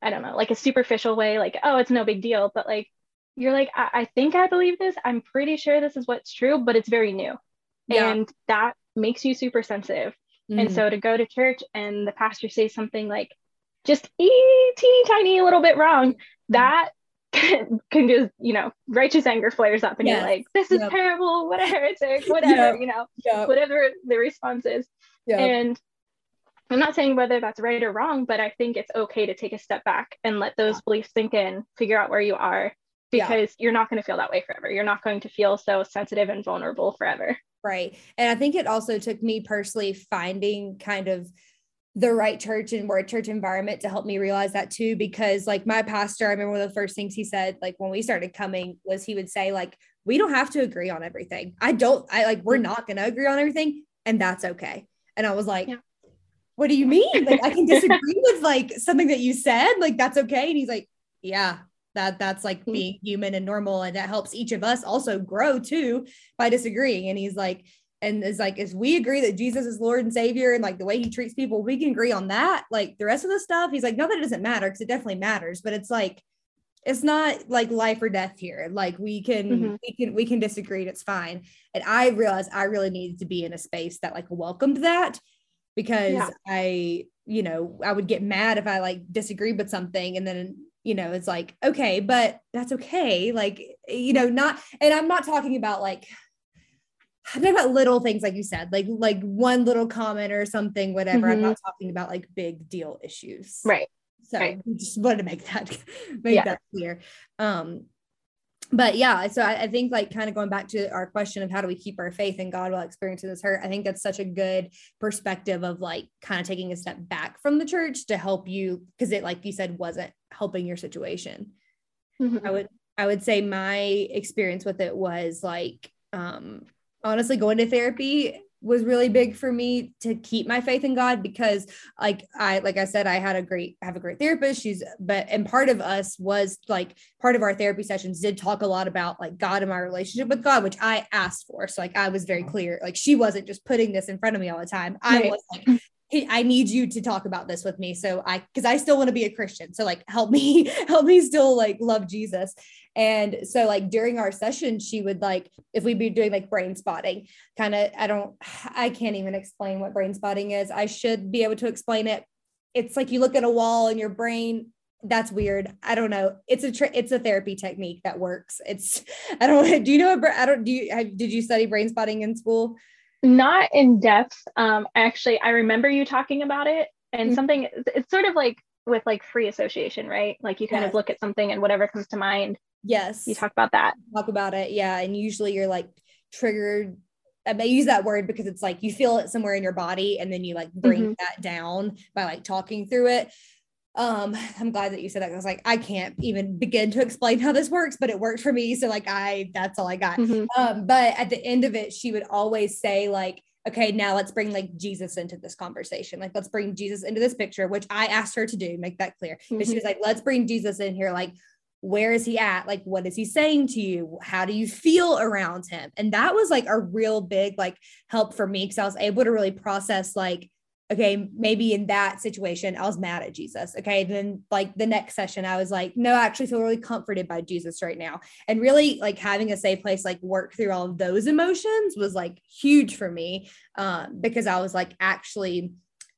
I don't know, like a superficial way, like, oh, it's no big deal. But like you're like, I, I think I believe this. I'm pretty sure this is what's true, but it's very new. Yeah. And that makes you super sensitive. Mm. And so to go to church and the pastor says something like just e teeny tiny little bit wrong, that can, can just, you know, righteous anger flares up and yes. you're like, this is yep. terrible, what a heretic, whatever, yep. you know, yep. whatever the response is. And I'm not saying whether that's right or wrong, but I think it's okay to take a step back and let those yeah. beliefs sink in, figure out where you are, because yeah. you're not going to feel that way forever. You're not going to feel so sensitive and vulnerable forever. Right. And I think it also took me personally finding kind of the right church and more church environment to help me realize that too. Because like my pastor, I remember one of the first things he said, like when we started coming, was he would say, like, we don't have to agree on everything. I don't, I like, we're not going to agree on everything. And that's okay. And I was like, yeah. What do you mean? Like, I can disagree with like something that you said. Like, that's okay. And he's like, yeah, that that's like mm. being human and normal and that helps each of us also grow too by disagreeing and he's like and it's like if we agree that jesus is lord and savior and like the way he treats people we can agree on that like the rest of the stuff he's like no that it doesn't matter because it definitely matters but it's like it's not like life or death here like we can mm-hmm. we can we can disagree and it's fine and i realized i really needed to be in a space that like welcomed that because yeah. i you know i would get mad if i like disagreed with something and then you know, it's like, okay, but that's okay. Like, you know, not, and I'm not talking about like, I'm talking about little things like you said, like like one little comment or something, whatever. Mm-hmm. I'm not talking about like big deal issues. Right. So right. just wanted to make that make yeah. that clear. Um, but yeah, so I, I, think like kind of going back to our question of how do we keep our faith in God while experiencing this hurt, I think that's such a good perspective of like kind of taking a step back from the church to help you because it, like you said, wasn't helping your situation. Mm-hmm. I would I would say my experience with it was like um honestly going to therapy was really big for me to keep my faith in God because like I like I said I had a great I have a great therapist. She's but and part of us was like part of our therapy sessions did talk a lot about like God and my relationship with God which I asked for. So like I was very clear. Like she wasn't just putting this in front of me all the time. I right. was like I need you to talk about this with me. So I, cause I still want to be a Christian. So like, help me, help me still like love Jesus. And so like during our session, she would like, if we'd be doing like brain spotting, kind of, I don't, I can't even explain what brain spotting is. I should be able to explain it. It's like you look at a wall and your brain that's weird. I don't know. It's a it's a therapy technique that works. It's I don't do you know I don't do you did you study brain spotting in school? Not in depth. Um actually I remember you talking about it and mm-hmm. something it's sort of like with like free association, right? Like you kind yes. of look at something and whatever comes to mind. Yes. You talk about that. Talk about it. Yeah, and usually you're like triggered I may use that word because it's like you feel it somewhere in your body and then you like bring mm-hmm. that down by like talking through it um i'm glad that you said that i was like i can't even begin to explain how this works but it worked for me so like i that's all i got. Mm-hmm. um but at the end of it she would always say like okay now let's bring like jesus into this conversation. Like let's bring jesus into this picture which i asked her to do make that clear. Mm-hmm. but she was like let's bring jesus in here. Like where is he at? Like what is he saying to you? How do you feel around him? And that was like a real big like help for me because i was able to really process like okay, maybe in that situation, I was mad at Jesus. Okay. Then, like the next session, I was like, no, I actually feel really comforted by Jesus right now. And really, like having a safe place, like work through all of those emotions was like huge for me um, because I was like actually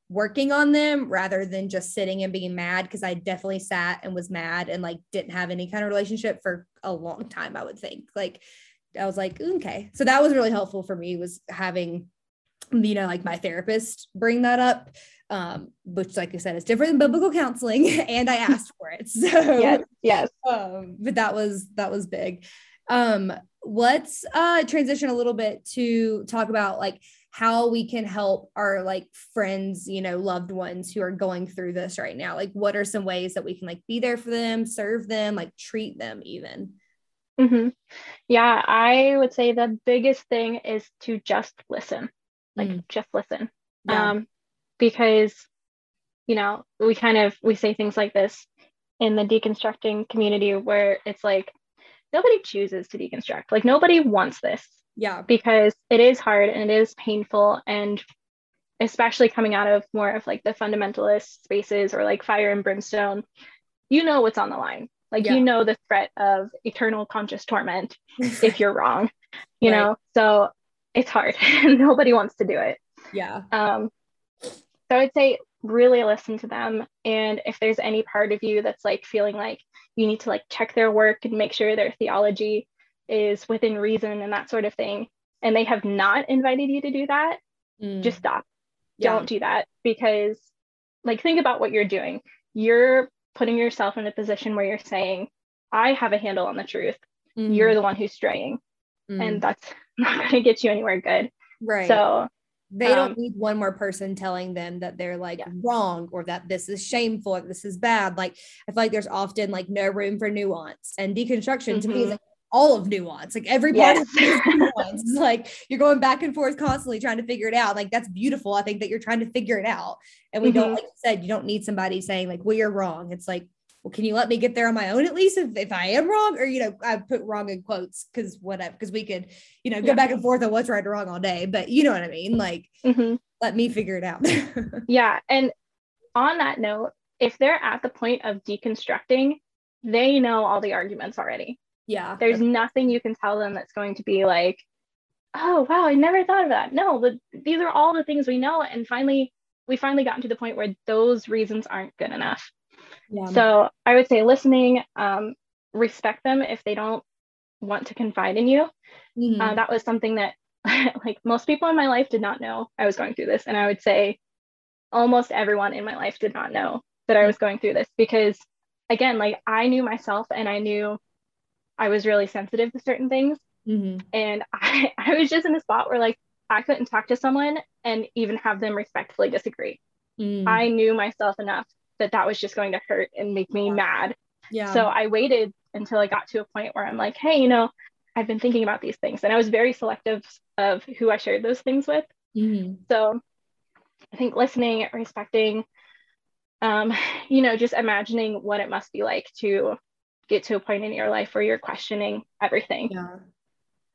working on them rather than just sitting and being mad because I definitely sat and was mad and like didn't have any kind of relationship for a long time, I would think. Like, I was like, okay. So that was really helpful for me was having you know, like my therapist bring that up, um, which, like I said, is different than biblical counseling, and I asked for it. So yes, yes. Um, but that was that was big. Um, let's uh transition a little bit to talk about like how we can help our like friends, you know, loved ones who are going through this right now. Like, what are some ways that we can like be there for them, serve them, like treat them even? Mm-hmm. Yeah, I would say the biggest thing is to just listen like mm. just listen yeah. um because you know we kind of we say things like this in the deconstructing community where it's like nobody chooses to deconstruct like nobody wants this yeah because it is hard and it is painful and especially coming out of more of like the fundamentalist spaces or like fire and brimstone you know what's on the line like yeah. you know the threat of eternal conscious torment if you're wrong you right. know so it's hard. Nobody wants to do it. Yeah. Um, so I would say really listen to them. And if there's any part of you that's like feeling like you need to like check their work and make sure their theology is within reason and that sort of thing, and they have not invited you to do that, mm. just stop. Yeah. Don't do that because, like, think about what you're doing. You're putting yourself in a position where you're saying, I have a handle on the truth. Mm. You're the one who's straying. Mm. And that's not going to get you anywhere good. Right. So they don't um, need one more person telling them that they're like yeah. wrong or that this is shameful or this is bad. Like I feel like there's often like no room for nuance and deconstruction mm-hmm. to me is mm-hmm. like all of nuance. Like every part yes. of nuance is like you're going back and forth constantly trying to figure it out. Like that's beautiful. I think that you're trying to figure it out. And we mm-hmm. don't, like you said, you don't need somebody saying like, well, you're wrong. It's like, well, can you let me get there on my own at least if, if I am wrong? Or, you know, I put wrong in quotes because whatever, because we could, you know, go yeah. back and forth on what's right or wrong all day. But you know what I mean? Like, mm-hmm. let me figure it out. yeah. And on that note, if they're at the point of deconstructing, they know all the arguments already. Yeah. There's nothing you can tell them that's going to be like, oh, wow, I never thought of that. No, the, these are all the things we know. And finally, we finally gotten to the point where those reasons aren't good enough. Yeah. So I would say listening, um, respect them if they don't want to confide in you. Mm-hmm. Uh, that was something that like most people in my life did not know I was going through this. And I would say almost everyone in my life did not know that I was going through this because again, like I knew myself and I knew I was really sensitive to certain things. Mm-hmm. And I, I was just in a spot where like I couldn't talk to someone and even have them respectfully disagree. Mm. I knew myself enough that that was just going to hurt and make me mad. Yeah. So I waited until I got to a point where I'm like, hey, you know, I've been thinking about these things. And I was very selective of who I shared those things with. Mm-hmm. So I think listening, respecting, um, you know, just imagining what it must be like to get to a point in your life where you're questioning everything. Yeah.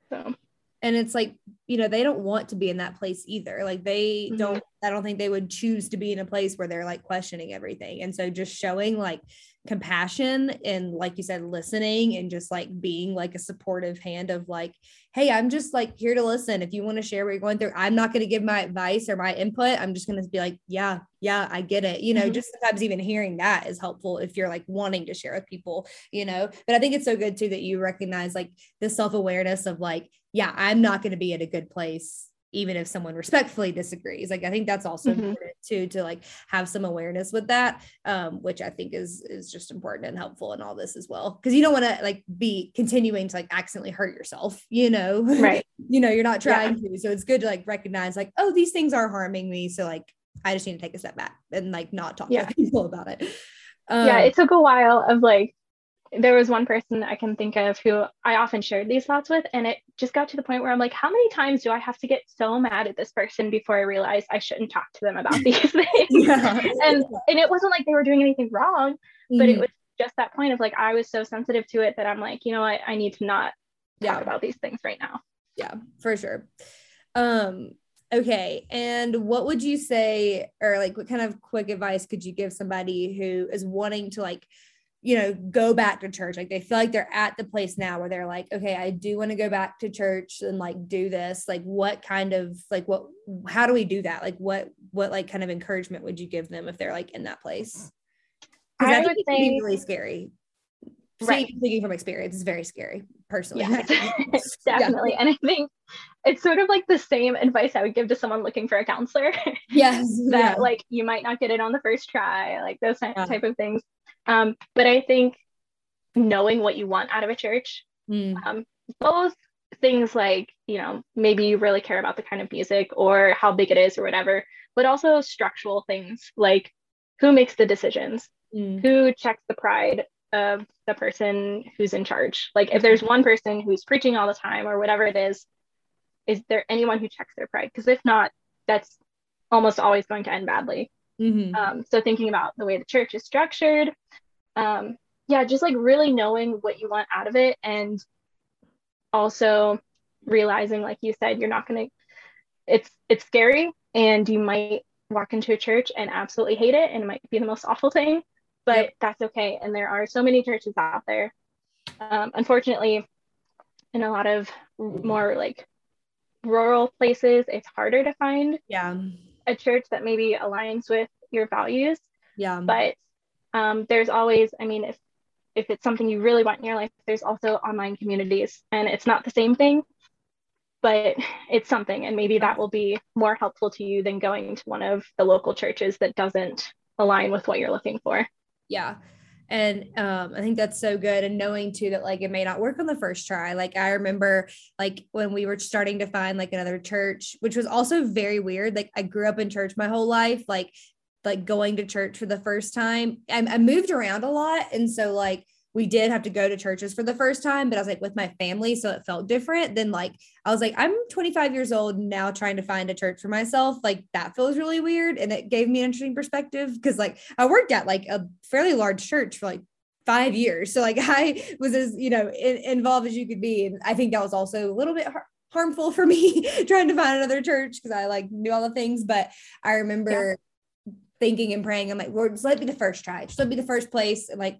So and it's like you know they don't want to be in that place either. Like they mm-hmm. don't i don't think they would choose to be in a place where they're like questioning everything. And so just showing like compassion and like you said listening and just like being like a supportive hand of like hey i'm just like here to listen. If you want to share what you're going through i'm not going to give my advice or my input. I'm just going to be like yeah yeah i get it. You know mm-hmm. just sometimes even hearing that is helpful if you're like wanting to share with people you know? But i think it's so good too that you recognize like the self-awareness of like yeah i'm not going to be in a good place even if someone respectfully disagrees. Like i think that's also mm-hmm. important too to like have some awareness with that um, which i think is is just important and helpful in all this as well. Because you don't want to like be continuing to like accidentally hurt yourself you know? Right. You know you're not trying yeah. to. So it's good to like recognize like oh these things are harming me. So like i just need to take a step back and like not talk yeah. to people about it. Um, yeah it took a while of like there was one person I can think of who I often shared these thoughts with, and it just got to the point where I'm like, how many times do I have to get so mad at this person before I realize I shouldn't talk to them about these things? yeah. And and it wasn't like they were doing anything wrong, mm-hmm. but it mm-hmm. was just that point of like I was so sensitive to it that I'm like, you know what, I need to not talk about these things right now. Yeah, for sure. Um, okay. And what would you say, or like what kind of quick advice could you give somebody who is wanting to like you know, go back to church. Like they feel like they're at the place now where they're like, okay, I do want to go back to church and like do this. Like, what kind of like what? How do we do that? Like, what what like kind of encouragement would you give them if they're like in that place? I, I would say really scary. Right. Speaking from experience, it's very scary personally. Yeah, definitely. Yeah. And I think it's sort of like the same advice I would give to someone looking for a counselor. Yes. that yeah. like you might not get it on the first try, like those type of things. Um, but I think knowing what you want out of a church, mm. um, both things like, you know, maybe you really care about the kind of music or how big it is or whatever, but also structural things like who makes the decisions, mm. who checks the pride of the person who's in charge. Like if there's one person who's preaching all the time or whatever it is, is there anyone who checks their pride? Because if not, that's almost always going to end badly. Mm-hmm. Um, so thinking about the way the church is structured, um, yeah, just like really knowing what you want out of it, and also realizing, like you said, you're not gonna. It's it's scary, and you might walk into a church and absolutely hate it, and it might be the most awful thing, but yep. that's okay. And there are so many churches out there. Um, unfortunately, in a lot of more like rural places, it's harder to find. Yeah a church that maybe aligns with your values. Yeah. But um, there's always, I mean, if if it's something you really want in your life, there's also online communities, and it's not the same thing, but it's something, and maybe that will be more helpful to you than going to one of the local churches that doesn't align with what you're looking for. Yeah and um, i think that's so good and knowing too that like it may not work on the first try. Like i remember like when we were starting to find like another church which was also very weird like i grew up in church my whole life like like going to church for the first time. I, I moved around a lot and so like we did have to go to churches for the first time, but I was like with my family. So it felt different than like, I was like, I'm 25 years old now trying to find a church for myself. Like that feels really weird. And it gave me an interesting perspective because like I worked at like a fairly large church for like five years. So like I was as, you know, in, involved as you could be. And I think that was also a little bit har- harmful for me trying to find another church because I like knew all the things. But I remember thinking and praying. I'm like, Lord, just let me be the first try. Just let me be the first place. And like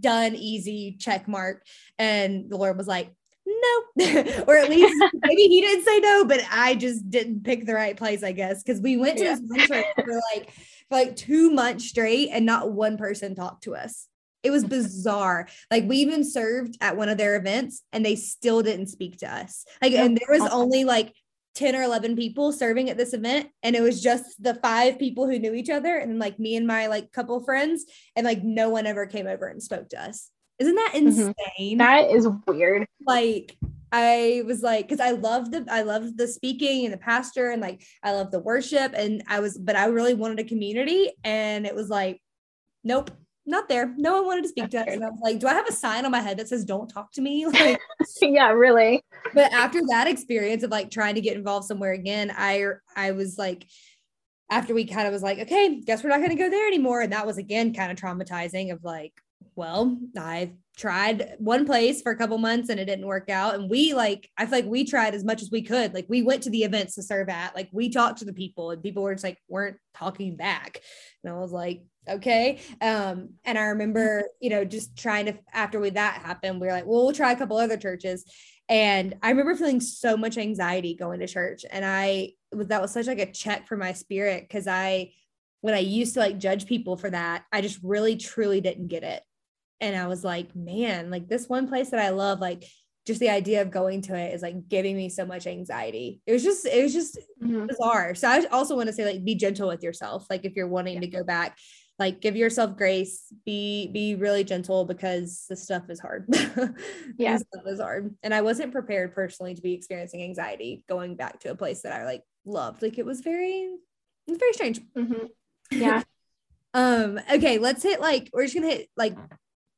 done, easy, check mark. And the Lord was like, no, or at least maybe he didn't say no, but I just didn't pick the right place, I guess. Cause we went to yeah. this church for like for like two months straight and not one person talked to us. It was bizarre. Like we even served at one of their events and they still didn't speak to us. Like, and there was only like 10 or 11 people serving at this event and it was just the five people who knew each other and like me and my like couple friends and like no one ever came over and spoke to us isn't that mm-hmm. insane mm-hmm. that is weird like i was like because i love the i love the speaking and the pastor and like i love the worship and i was but i really wanted a community and it was like nope not there. No one wanted to speak to us. And I was like, do I have a sign on my head that says don't talk to me? Like yeah, really. But after that experience of like trying to get involved somewhere again, I I was like, after we kind of was like, okay, guess we're not gonna go there anymore. And that was again kind of traumatizing of like, well, I tried one place for a couple months and it didn't work out. And we like, I feel like we tried as much as we could. Like we went to the events to serve at, like we talked to the people and people were just like, weren't talking back. And I was like, okay. Um, and I remember, you know, just trying to, after we, that happened, we were like, well, we'll try a couple other churches. And I remember feeling so much anxiety going to church. And I was, that was such like a check for my spirit. Cause I, when I used to like judge people for that, I just really truly didn't get it and I was like, man, like this one place that I love, like just the idea of going to it is like giving me so much anxiety. It was just, it was just mm-hmm. bizarre. So I also want to say, like, be gentle with yourself. Like if you're wanting yeah. to go back, like give yourself grace, be be really gentle because the stuff is hard. yeah, stuff is hard. And I wasn't prepared personally to be experiencing anxiety going back to a place that I like loved. Like it was very, it was very strange. Mm-hmm. Yeah. um. Okay. Let's hit like we're just gonna hit like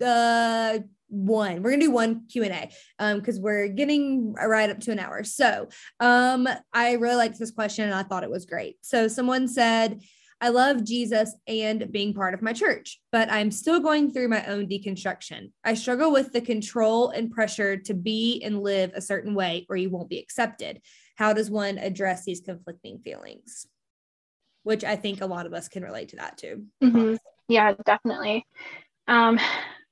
uh one we're gonna do one q&a um because we're getting right up to an hour so um i really liked this question and i thought it was great so someone said i love jesus and being part of my church but i'm still going through my own deconstruction. I struggle with the control and pressure to be and live a certain way or you won't be accepted. How does one address these conflicting feelings? Which i think a lot of us can relate to that too. Mm-hmm. yeah definitely. Um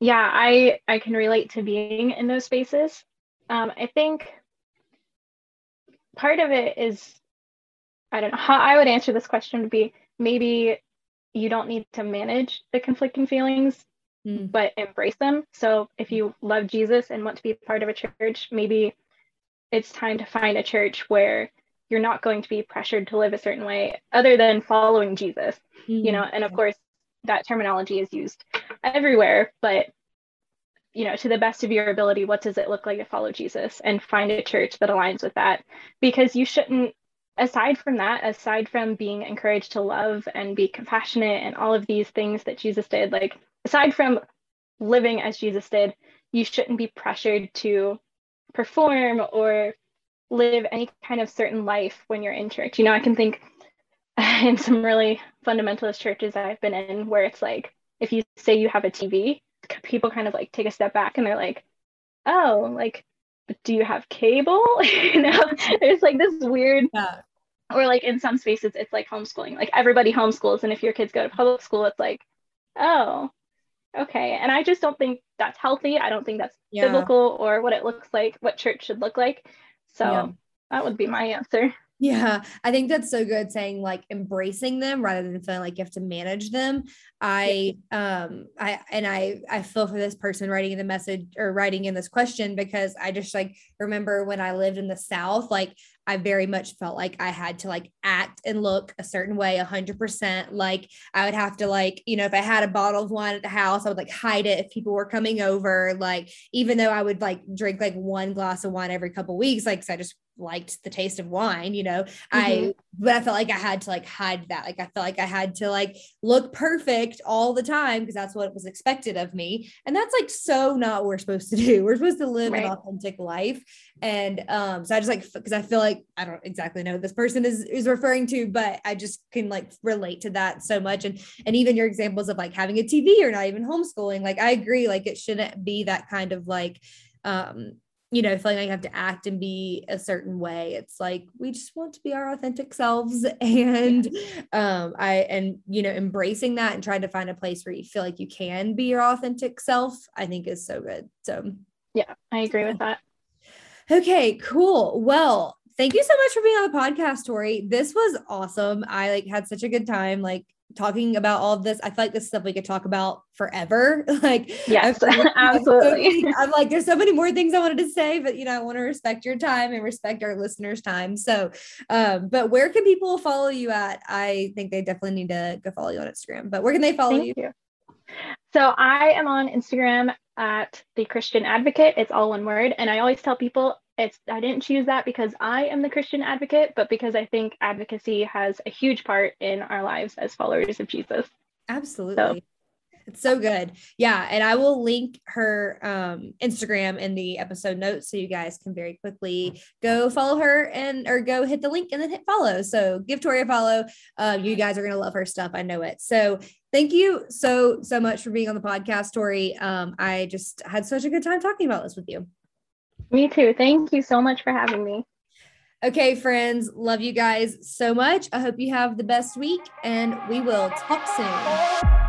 yeah, I I can relate to being in those spaces. Um, I think part of it is I don't know how I would answer this question would be maybe you don't need to manage the conflicting feelings, mm. but embrace them. So if you love Jesus and want to be part of a church, maybe it's time to find a church where you're not going to be pressured to live a certain way other than following Jesus, mm. you know, and of course that terminology is used everywhere, but you know, to the best of your ability, what does it look like to follow Jesus and find a church that aligns with that? Because you shouldn't, aside from that, aside from being encouraged to love and be compassionate and all of these things that Jesus did, like aside from living as Jesus did, you shouldn't be pressured to perform or live any kind of certain life when you're in church. You know, I can think in some really fundamentalist churches I've been in where it's like if you say you have a TV, people kind of like take a step back and they're like, oh, like, do you have cable? you know, there's like this weird. Yeah. Or like in some spaces, it's like homeschooling. Like everybody homeschools, and if your kids go to public school, it's like, oh, okay. And I just don't think that's healthy. I don't think that's yeah. biblical or what it looks like, what church should look like. So yeah. that would be my answer. Yeah, I think that's so good saying like embracing them rather than feeling like you have to manage them. I um I and I I feel for this person writing in the message or writing in this question because I just like remember when I lived in the south like I very much felt like I had to like act and look a certain way a 100%. Like I would have to like, you know, if I had a bottle of wine at the house, I would like hide it if people were coming over. Like even though I would like drink like one glass of wine every couple weeks, like I just liked the taste of wine, you know. Mm-hmm. I but I felt like I had to like hide that. Like I felt like I had to like look perfect all the time because that's what was expected of me. And that's like so not what we're supposed to do. We're supposed to live right. an authentic life. And um, so I just like because I feel like I don't exactly know what this person is is referring to, but I just can like relate to that so much. And and even your examples of like having a TV or not even homeschooling, like I agree, like it shouldn't be that kind of like um you know, feeling like you have to act and be a certain way. It's like we just want to be our authentic selves. And um, I and you know, embracing that and trying to find a place where you feel like you can be your authentic self, I think is so good. So yeah, I agree with that. Okay, cool. Well, thank you so much for being on the podcast, Tori. This was awesome. I like had such a good time. Like talking about all of this. I feel like this stuff we could talk about forever. like, yes, absolutely. I'm like, there's so many more things I wanted to say, but you know, I want to respect your time and respect our listeners' time. So, um, but where can people follow you at? I think they definitely need to go follow you on Instagram, but where can they follow you? you? So I am on Instagram at the Christian Advocate. It's all one word. And I always tell people it's I didn't choose that because I am the Christian advocate, but because I think advocacy has a huge part in our lives as followers of Jesus. Absolutely. So, It's so good. Yeah. And I will link her um, Instagram in the episode notes so you guys can very quickly go follow her and or go hit the link and then hit follow. So give Tori a follow. Uh, you guys are going to love her stuff. I know it. So thank you so, so much for being on the podcast, Tori. Um, I just had such a good time talking about this with you. Me too. Thank you so much for having me. Okay, friends, love you guys so much. I hope you have the best week and we will talk soon.